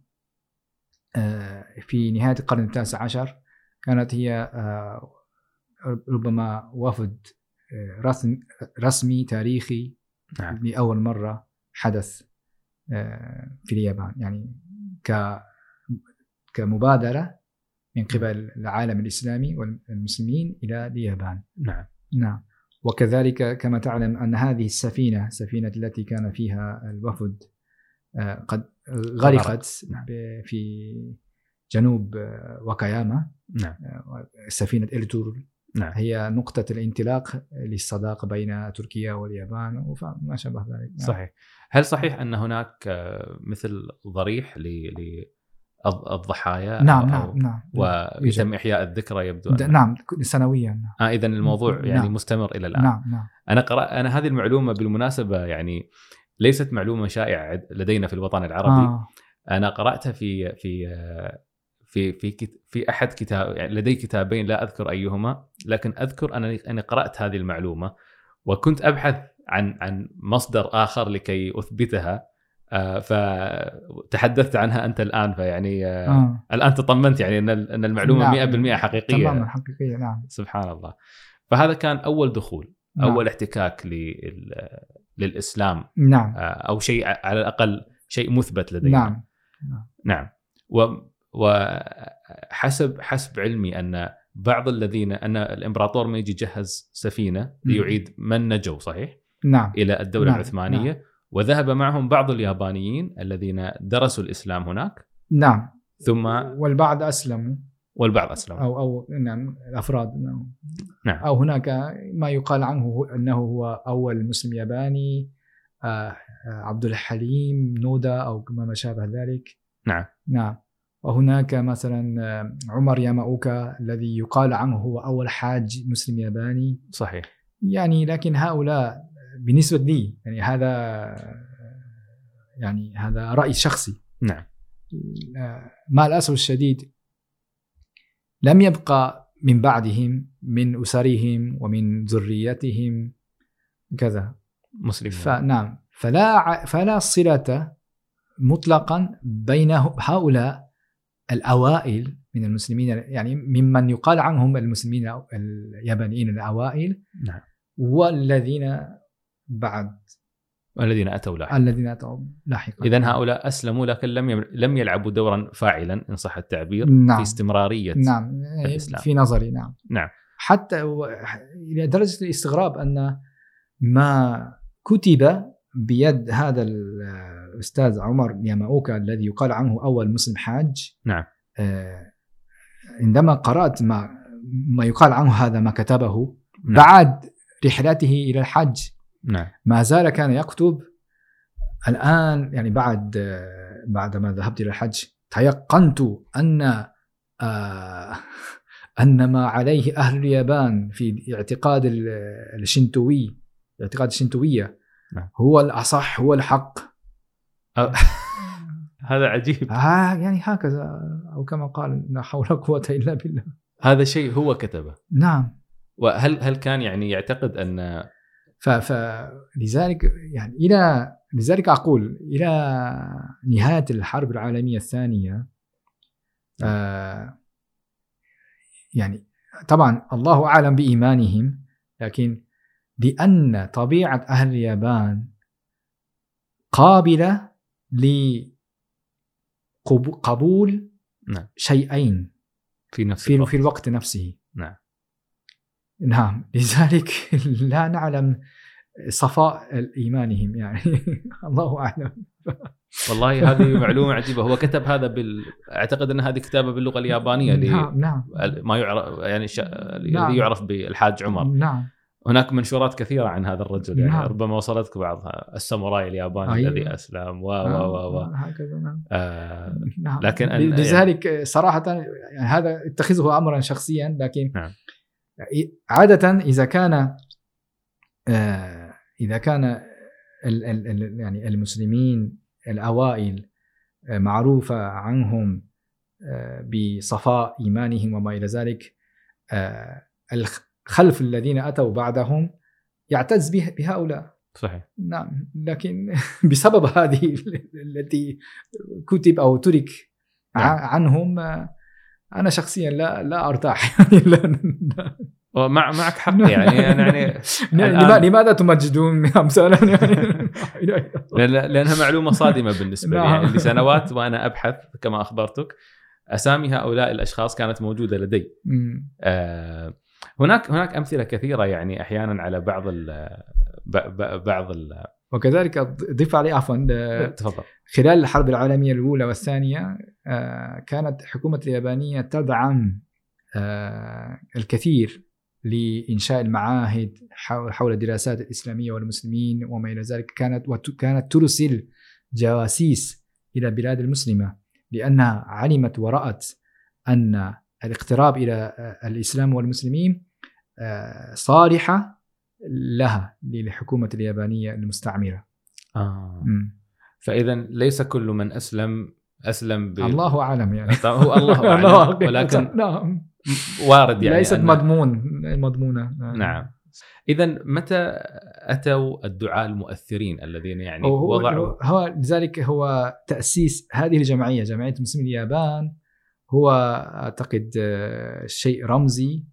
آه، في نهاية القرن التاسع عشر كانت هي ربما وفد رسم- رسمي تاريخي نعم. لأول مرة. حدث آه، في اليابان. يعني كمبادرة من قبل العالم الإسلامي والمسلمين إلى اليابان. نعم. نعم. وكذلك كما تعلم أن هذه السفينة سفينة التي كان فيها الوفد آه، قد غرقت نعم. في جنوب آه، وكاياما. نعم. سفينة إلتور نعم. هي نقطة الانطلاق للصداقة بين تركيا واليابان وما شابه ذلك. نعم. صحيح. هل صحيح أن هناك آه، مثل ضريح للضحايا نعم نعم نعم. ويتم إحياء الذكرى يبدو أن نعم سنويا. نعم آه اذا الموضوع يعني نعم. مستمر إلى الآن. نعم نعم. أنا قرأ أنا هذه المعلومة بالمناسبة يعني ليست معلومة شائعة لدينا في الوطن العربي. آه. أنا قرأتها في في آه، في في في أحد كتاب يعني لدي كتابين لا أذكر أيهما لكن أذكر أنني أني قرأت هذه المعلومة وكنت أبحث عن عن مصدر آخر لكي أثبتها. آه، فتحدثت عنها أنت الآن فيعني آه، آه. الآن تطمنت يعني أن أن المعلومة نعم. 100% حقيقية. تماما حقيقية نعم. سبحان الله. فهذا كان أول دخول نعم. أول احتكاك لل- للإسلام. نعم. آه، أو شيء على الأقل شيء مثبت لدينا. نعم. نعم. و وحسب حسب علمي أن بعض الذين أن الإمبراطور ما يجي يجهز سفينة ليعيد من نجوا صحيح؟ نعم. إلى الدولة نعم، العثمانية. نعم. وذهب معهم بعض اليابانيين الذين درسوا الإسلام هناك. نعم. ثم والبعض أسلموا. والبعض أسلموا. أو أو نعم الأفراد نعم. نعم. أو هناك ما يقال عنه أنه هو أول مسلم ياباني آه، آه، عبد الحليم نودا أو ما شابه ذلك. نعم. نعم. وهناك مثلا آه، عمر ياماوكا الذي يقال عنه هو أول حاج مسلم ياباني. صحيح. يعني لكن هؤلاء بالنسبة لي يعني هذا يعني هذا رأي شخصي. نعم. مع الأسف الشديد لم يبقى من بعدهم من أسرهم ومن ذريتهم كذا. مسلمين فنعم فلا فلا صلة مطلقا بين هؤلاء الأوائل من المسلمين يعني ممن يقال عنهم المسلمين اليابانيين الأوائل نعم. والذين بعد والذين أتوا لاحقا الذين أتوا لاحقا اذا هؤلاء أسلموا لكن لم لم يلعبوا دورا فاعلا إن صح التعبير نعم. في استمرارية نعم الإسلام. في نظري نعم نعم. حتى إلى درجة الاستغراب أن ما كتب بيد هذا الأستاذ عمر ياماوكا الذي يقال عنه أول مسلم حاج نعم. آه، عندما قرأت ما ما يقال عنه هذا ما كتبه نعم. بعد رحلته إلى الحج نعم. ما زال كان يكتب الآن يعني بعد بعد ما ذهبت إلى الحج تيقنت أن آه، أن ما عليه أهل اليابان في اعتقاد ال- الشنتوي الاعتقاد الشنتوية نعم. هو الأصح هو الحق. (laughs) هذا عجيب. آه يعني هكذا أو كما قال لا حول ولا قوة إلا بالله. هذا شيء هو كتبه. نعم. وهل هل كان يعني يعتقد أن ف- فلذلك يعني إلى لذلك أقول إلى نهاية الحرب العالمية الثانية آه يعني طبعا الله أعلم بإيمانهم لكن لأن طبيعة أهل اليابان قابلة لقبول نعم. شيئين في نفس في الوقت في الوقت نفسه نعم. نعم. (laughs) لذلك لا نعلم صفاء إيمانهم يعني. (laughs) الله أعلم. (laughs) والله هذه معلومة عجيبة. هو كتب هذا بال أعتقد أن هذه كتابة باللغة اليابانية ل... نعم نعم. ما يعرف يعني ش... نعم. الذي يعرف بالحاج عمر. نعم. هناك منشورات كثيرة عن هذا الرجل يعني. نعم. ربما وصلتك بعضها. الساموراي الياباني أيوة. الذي أسلم. و و و و. هكذا نعم. آه نعم. لكن أن- لذلك صراحة يعني هذا اتخذه امرا شخصيا لكن نعم. عادة إذا كان آه، إذا كان ال- ال- ال- يعني المسلمين الأوائل آه، معروفة عنهم آه، بصفاء إيمانهم وما إلى ذلك الخلف الذين أتوا بعدهم يعتز به- بهؤلاء صحيح نعم لكن (laughs) بسبب هذه التي كتب أو ترك نعم. عنهم أنا شخصيا لا لا أرتاح. (laughs) يعني لا ومع معك حق. يعني أنا يعني (laughs) لما- لماذا تمجدون امثالا (laughs) يعني لأنها معلومة صادمة بالنسبة لي. نعم. يعني لسنوات وأنا أبحث كما أخبرتك أسامي هؤلاء الأشخاص كانت موجودة لدي. آه، هناك هناك أمثلة كثيرة يعني أحيانا على بعض ال ب- ب- بعض ال وكذلك ضيف عليه عفوا آه، تفضل. خلال الحرب العالمية الأولى والثانية آه، كانت الحكومة اليابانية تدعم آه، الكثير لإنشاء المعاهد حول الدراسات الإسلامية والمسلمين وما إلى ذلك. كانت وت- كانت ترسل جواسيس إلى البلاد المسلمة لأنها علمت ورأت أن الاقتراب إلى آه، الإسلام والمسلمين صالحة لها للحكومه اليابانية المستعمرة. آه. فإذا ليس كل من أسلم أسلم ب... الله أعلم يعني. هو (laughs) الله أعلم ولكن (laughs) نعم. وارد يعني ليست أن- مضمون مضمونة. نعم. إذا متى أتوا الدعاة المؤثرين الذين يعني هو وضعوا هو لذلك هو تأسيس هذه الجمعية جمعية المسلمين اليابان. هو أعتقد آه، شيء رمزي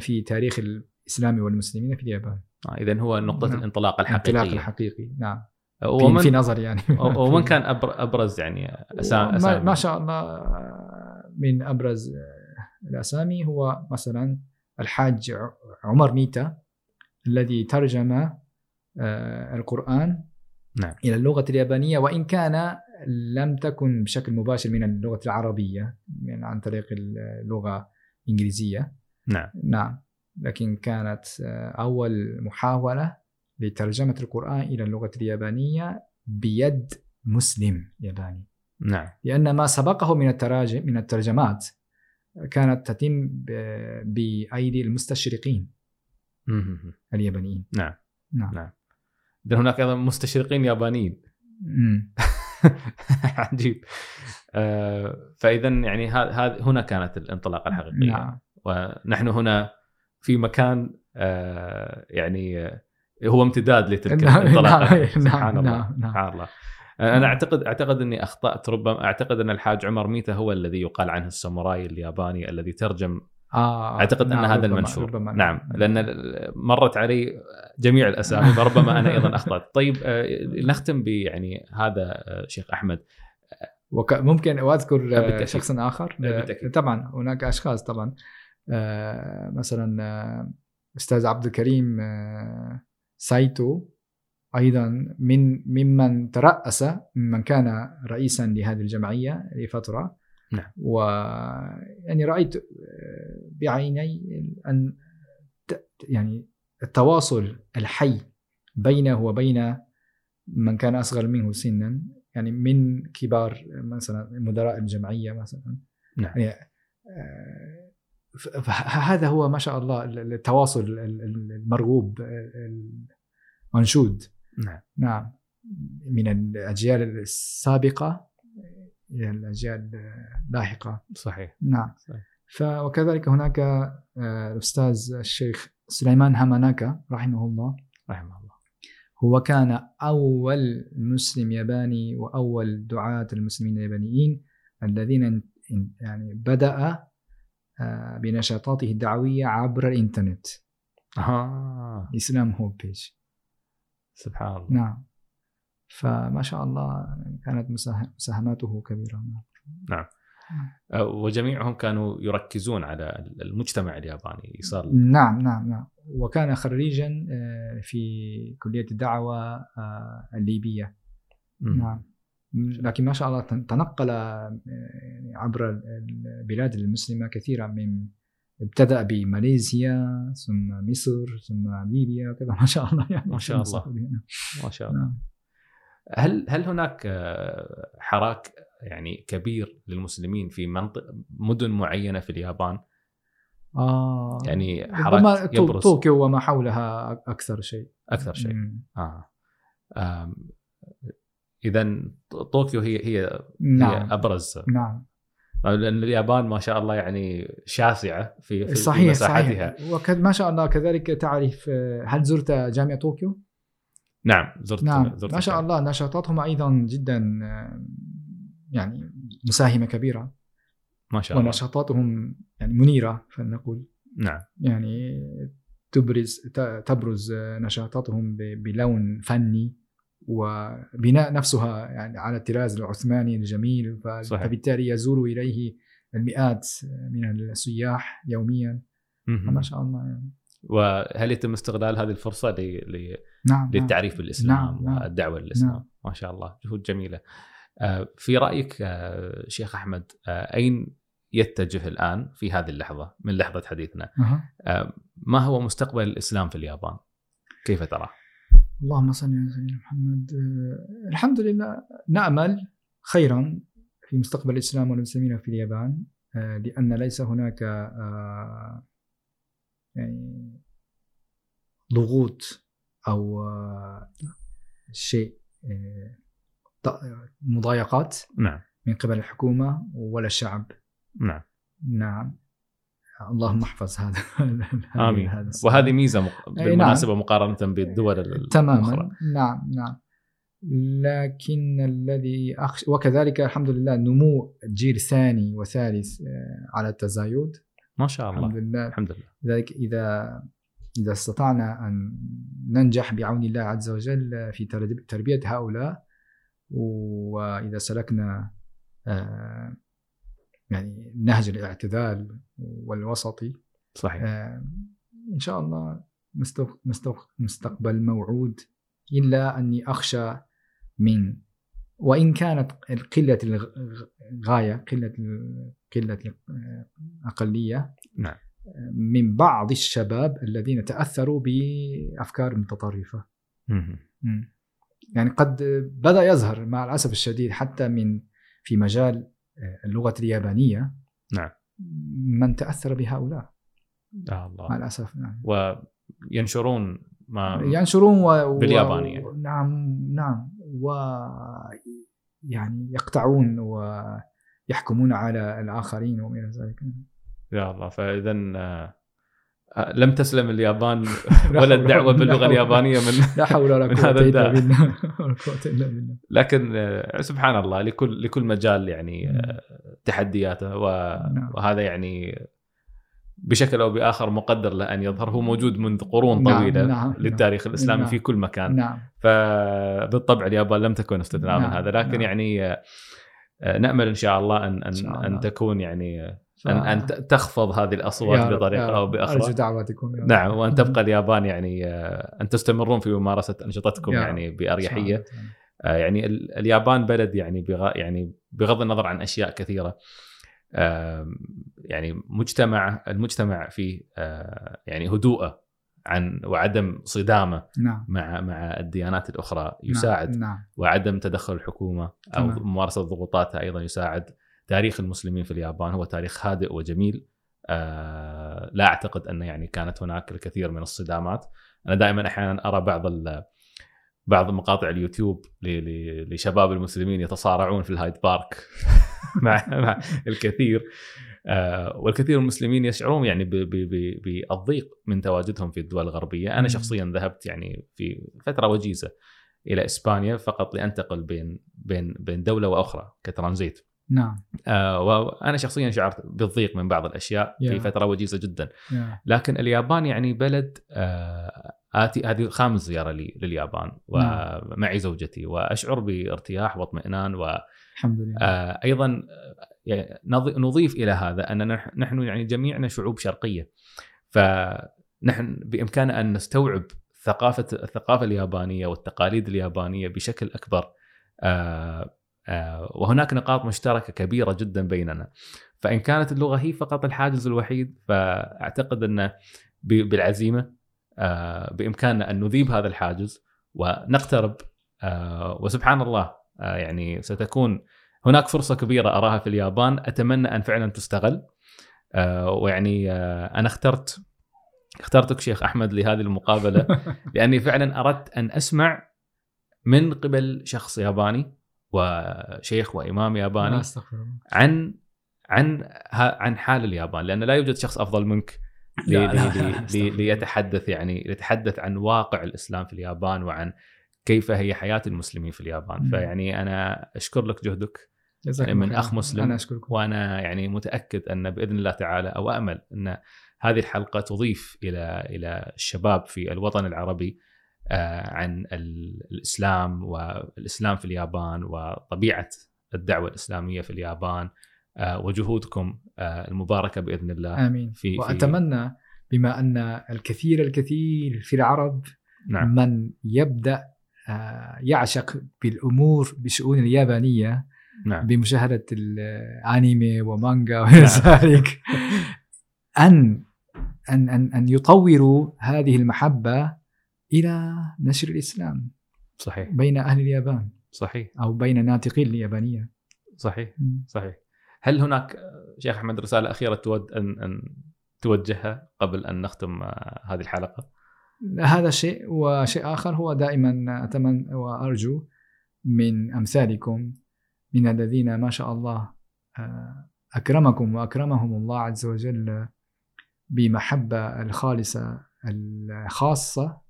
في تاريخ الاسلام والمسلمين في اليابان. اذا هو نقطة نعم. الانطلاق الانطلاق الحقيقيه الحقيقي نعم. في, ومن في نظري يعني. ومن (laughs) كان أبرز يعني اسامي ما شاء الله آه، من أبرز آه، الأسامي هو مثلا الحاج عمر ميتا الذي ترجم آه، القرآن نعم. إلى اللغة اليابانية وإن كان لم تكن بشكل مباشر من اللغة العربية من عن طريق اللغة الإنجليزية. نعم. نعم. لكن كانت آه، أول محاولة لترجمة القرآن إلى اللغة اليابانية بيد مسلم ياباني. نعم. لأن ما سبقه من التراجم من الترجمات كانت تتم بأيدي المستشرقين. اليابانيين. نعم. نعم. نعم. هناك أيضا مستشرقين يابانيين. (laughs) عجيب. آه، فاذا يعني هذا هنا كانت الانطلاقة الحقيقية. نعم. ونحن هنا في مكان آه، يعني آه، هو امتداد لتلك نعم، الانطلاقه نعم، سبحان الله نعم، نعم. سبحان الله. أنا أعتقد أعتقد إني أخطأت ربما أعتقد أن الحاج عمر ميتا هو الذي يقال عنه الساموراي الياباني الذي ترجم. آه أعتقد نعم، ان هذا ربما- المنشور. ربما نعم. لأن مرت علي جميع الأسامي فربما أنا أيضا أخطأت. (laughs) طيب آه، نختم ب يعني هذا آه، شيخ أحمد. وك... ممكن واذكر آه،. شخصا آخر؟ بالتأكيد. آه، طبعا هناك أشخاص طبعا. آه، مثلا آه، أستاذ عبد الكريم آه، سايتو أيضا من ممن ترأس ممن كان رئيسا لهذه الجمعية لفترة نعم. و يعني رأيت آه، بعيني أن يعني التواصل الحي بينه وبين من كان أصغر منه سنا يعني من كبار مثلا مدراء الجمعية مثلا نعم. يعني آه، فهذا هو ما شاء الله التواصل ال- ال- المرغوب المنشود. نعم. نعم. من الأجيال السابقة إلى الأجيال اللاحقة. صحيح. نعم. صحيح. ف وكذلك هناك آه، الاستاذ الشيخ سليمان هاماناكا رحمه الله. رحمه الله. هو كان أول مسلم ياباني وأول دعاة المسلمين اليابانيين الذين يعني بدأ آه، بنشاطاته الدعوية عبر الإنترنت. آه. إسلام هوم بيج سبحان الله. نعم. فما شاء الله كانت مساه- مساهماته كبيرة. آه، وجميعهم كانوا يركزون على المجتمع الياباني إيصال نعم نعم نعم. وكان خريجا آه، في كلية الدعوة آه، الليبية. مم. نعم. لكن ما شاء الله تن- تنقل آه، يعني عبر البلاد المسلمة كثيرا من ابتدأ بماليزيا ثم مصر ثم ليبيا وكذا (laughs) ما شاء الله يعني. ما شاء الله. ما شاء الله. نعم. هل هل هناك آه، حراك يعني كبير للمسلمين في منطق مدن معينة في اليابان؟ آه. يعني حراك يبرز. طوكيو وما حولها أكثر شيء. أكثر شيء. مم. آه. إذا طوكيو هي هي هي نعم. أبرز. نعم. لأن اليابان ما شاء الله يعني شاسعة في في صحيح مساحتها. صحيح وكد ما شاء الله كذلك تعرف آه، هل زرت جامعة طوكيو؟ نعم زرت نعم. زرت ما شاء. الله نشاطاتهم أيضا جدا آه، يعني مساهمة كبيرة. ما شاء الله. ونشاطاتهم يعني منيرة فلنقل نعم. يعني تبرز تبرز نشاطاتهم ب- بلون فني. وبناء نفسها يعني على الطراز العثماني الجميل. فبالتالي يزور إليه المئات من السياح يوميا. ما شاء الله يعني وهل يتم استغلال هذه الفرصة ل... ل... نعم نعم. للتعريف بالإسلام نعم، نعم. والدعوة للإسلام نعم. ما شاء الله جهود جميلة آه، في رأيك آه، شيخ أحمد آه، أين يتجه الآن في هذه اللحظة من لحظة حديثنا. آه، ما هو مستقبل الإسلام في اليابان كيف ترى اللهم صل على سيدنا محمد. آه، الحمد لله نأمل خيرا في مستقبل الإسلام والمسلمين في اليابان آه، لأن ليس هناك آه، يعني ضغوط أو آه، شيء مضايقات نعم. من قبل الحكومة ولا الشعب. نعم. نعم. اللهم احفظ هذا آمين. هذا. وهذه ميزة مق... أي بالمناسبة مقارنة بالدول ال- تماما. الأخرى. نعم نعم. لكن الذي أخشى وكذلك الحمد لله نمو جيل ثاني وثالث آه، على التزايد. ما شاء الله. الحمد لله. الحمد لله. لذلك اذا إذا استطعنا أن ننجح بعون الله عز وجل في ترب- تربية هؤلاء وإذا سلكنا آه، يعني نهج الاعتدال والوسطي صحيح آه، إن شاء الله مستق- مستق- مستقبل موعود إلا أني أخشى من وإن كانت قلة الغاية قلة ال- قلة الأقلية نعم. من بعض الشباب الذين متطرفة مهم. مم. يعني قد بدأ يظهر مع الأسف الشديد حتى من في مجال اللغة اليابانية نعم. من تأثر بهؤلاء يا الله مع الأسف نعم. وينشرون ما ينشرون و... و- باليابانية. نعم نعم و يعني يقطعون ويحكمون على الآخرين وما إلى ذلك يا الله فاذا آه، آه، لم تسلم اليابان (laughs) (laughs) ولا الدعوة باللغة اليابانية من لا حول ولا (laughs) من إلا الداء. بالله لكن آه، سبحان الله لكل لكل مجال يعني آه، تحدياته نعم. وهذا يعني بشكل أو بآخر مقدر له ان يظهر هو موجود منذ قرون نعم، طويلة نعم، للتاريخ الإسلامي نعم. في كل مكان نعم فبالطبع اليابان لم تكن استثناء من نعم، هذا لكن نعم. يعني آه، آه، نأمل إن شاء الله أن إن شاء أن الله. ان تكون يعني آه، ف- ان أن ت- تخفض هذه يا أو رب. بأخرى أرجو دعواتكم يا. نعم وأن تبقى اليابان يعني آه، أن تستمرون في ممارسة أنشطتكم يا يعني الله. آه، يعني ال- اليابان بلد يعني بغ... يعني بغض النظر عن أشياء كثيرة آم، يعني مجتمع المجتمع فيه آه، يعني هدوءه عن وعدم صدامه نعم مع مع الديانات الأخرى يساعد نعم, نعم. وعدم تدخل الحكومة أو تمام. ممارسة ضغوطاتها أيضا يساعد تاريخ المسلمين في اليابان هو تاريخ هادئ وجميل آه، لا أعتقد أن يعني كانت هناك الكثير من الصدامات أنا دائما أحيانا أرى بعض بعض مقاطع اليوتيوب لشباب المسلمين يتصارعون في الهايد بارك (laughs) مع, مع الكثير آه، والكثير من المسلمين يشعرون يعني بالضيق من تواجدهم في الدول الغربية، أنا. شخصيا ذهبت يعني في فترة وجيزة إلى إسبانيا فقط لأنتقل بين بين بين دولة وأخرى كترانزيت. نعم. آه، وأنا شخصيا شعرت بالضيق من بعض الأشياء في Yeah. فترة وجيزة جدا، يا. لكن اليابان يعني بلد آه، آتي هذه خامس زيارة لي لليابان ومعي زوجتي وأشعر بارتياح واطمئنان و الحمد لله. آه، أيضا يعني نض- نضيف إلى هذا اننا نح- نحن يعني جميعنا شعوب شرقية. فنحن بإمكاننا أن نستوعب ثقافه الثقافة اليابانية والتقاليد اليابانية بشكل أكبر. آه، آه، وهناك نقاط مشتركة كبيرة جدا بيننا. فإن كانت اللغة هي فقط الحاجز الوحيد فأعتقد أن بالعزيمة آه، بإمكاننا أن نذيب هذا الحاجز ونقترب آه، وسبحان الله آه، يعني ستكون هناك فرصة كبيرة أراها في اليابان. أتمنى أن فعلا تستغل. آه، ويعني آه، أنا اخترت اخترتك شيخ أحمد لهذه المقابلة (laughs) لأني فعلا أردت أن أسمع من قبل شخص ياباني. وشيخ وإمام ياباني عن عن عن حال اليابان لأن لا يوجد شخص أفضل منك لي- لا، لا، لي- لا، لي-. ليتحدث يعني يتحدث عن واقع الإسلام في اليابان وعن كيف هي حياة المسلمين في اليابان مم. فيعني أنا أشكر لك جهدك يعني من خير. مسلم. أنا وأنا يعني متأكد أن بإذن الله تعالى أو امل أن هذه الحلقة تضيف إلى إلى الشباب في الوطن العربي عن ال- الإسلام والإسلام في اليابان وطبيعة الدعوة الإسلامية في اليابان. آه، وجهودكم آه، المباركة بإذن الله. آمين. في- وأتمنى بما أن الكثير الكثير في العرب نعم. من يبدأ آه، يعشق بالأمور بشؤون اليابانية نعم. بمشاهدة الانمي ومانجا وغير ذلك ان ان ان أن يطوروا هذه المحبة إلى نشر الإسلام صحيح. بين أهل اليابان. صحيح. أو بين ناطقي اليابانية. صحيح. صحيح. هل هناك شيخ أحمد رسالة أخيرة تود ان أن توجهها قبل أن نختم هذه الحلقة؟ هذا شيء وشيء آخر. هو دائما أتمنى وأرجو من أمثالكم من الذين ما شاء الله آه، أكرمكم وأكرمهم الله عز وجل بمحبة الخالصة الخاصة ب-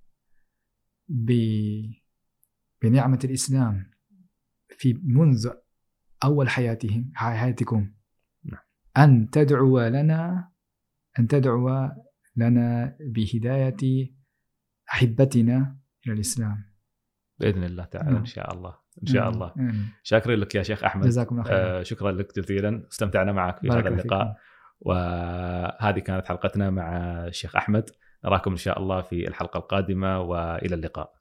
بنعمة الإسلام في منذ أول حياتهم حياتكم نعم. أن تدعو لنا أن تدعو لنا بهداية أحبتنا إلى الإسلام بإذن الله تعالى نعم. إن شاء الله إن شاء آمين. الله آمين. شاكرين لك يا شيخ أحمد جزاكم الله خير آه شكرا لك جزيلا استمتعنا معك في هذا الله اللقاء فيكم. وهذه كانت حلقتنا مع الشيخ أحمد نراكم إن شاء الله في الحلقة القادمة وإلى اللقاء.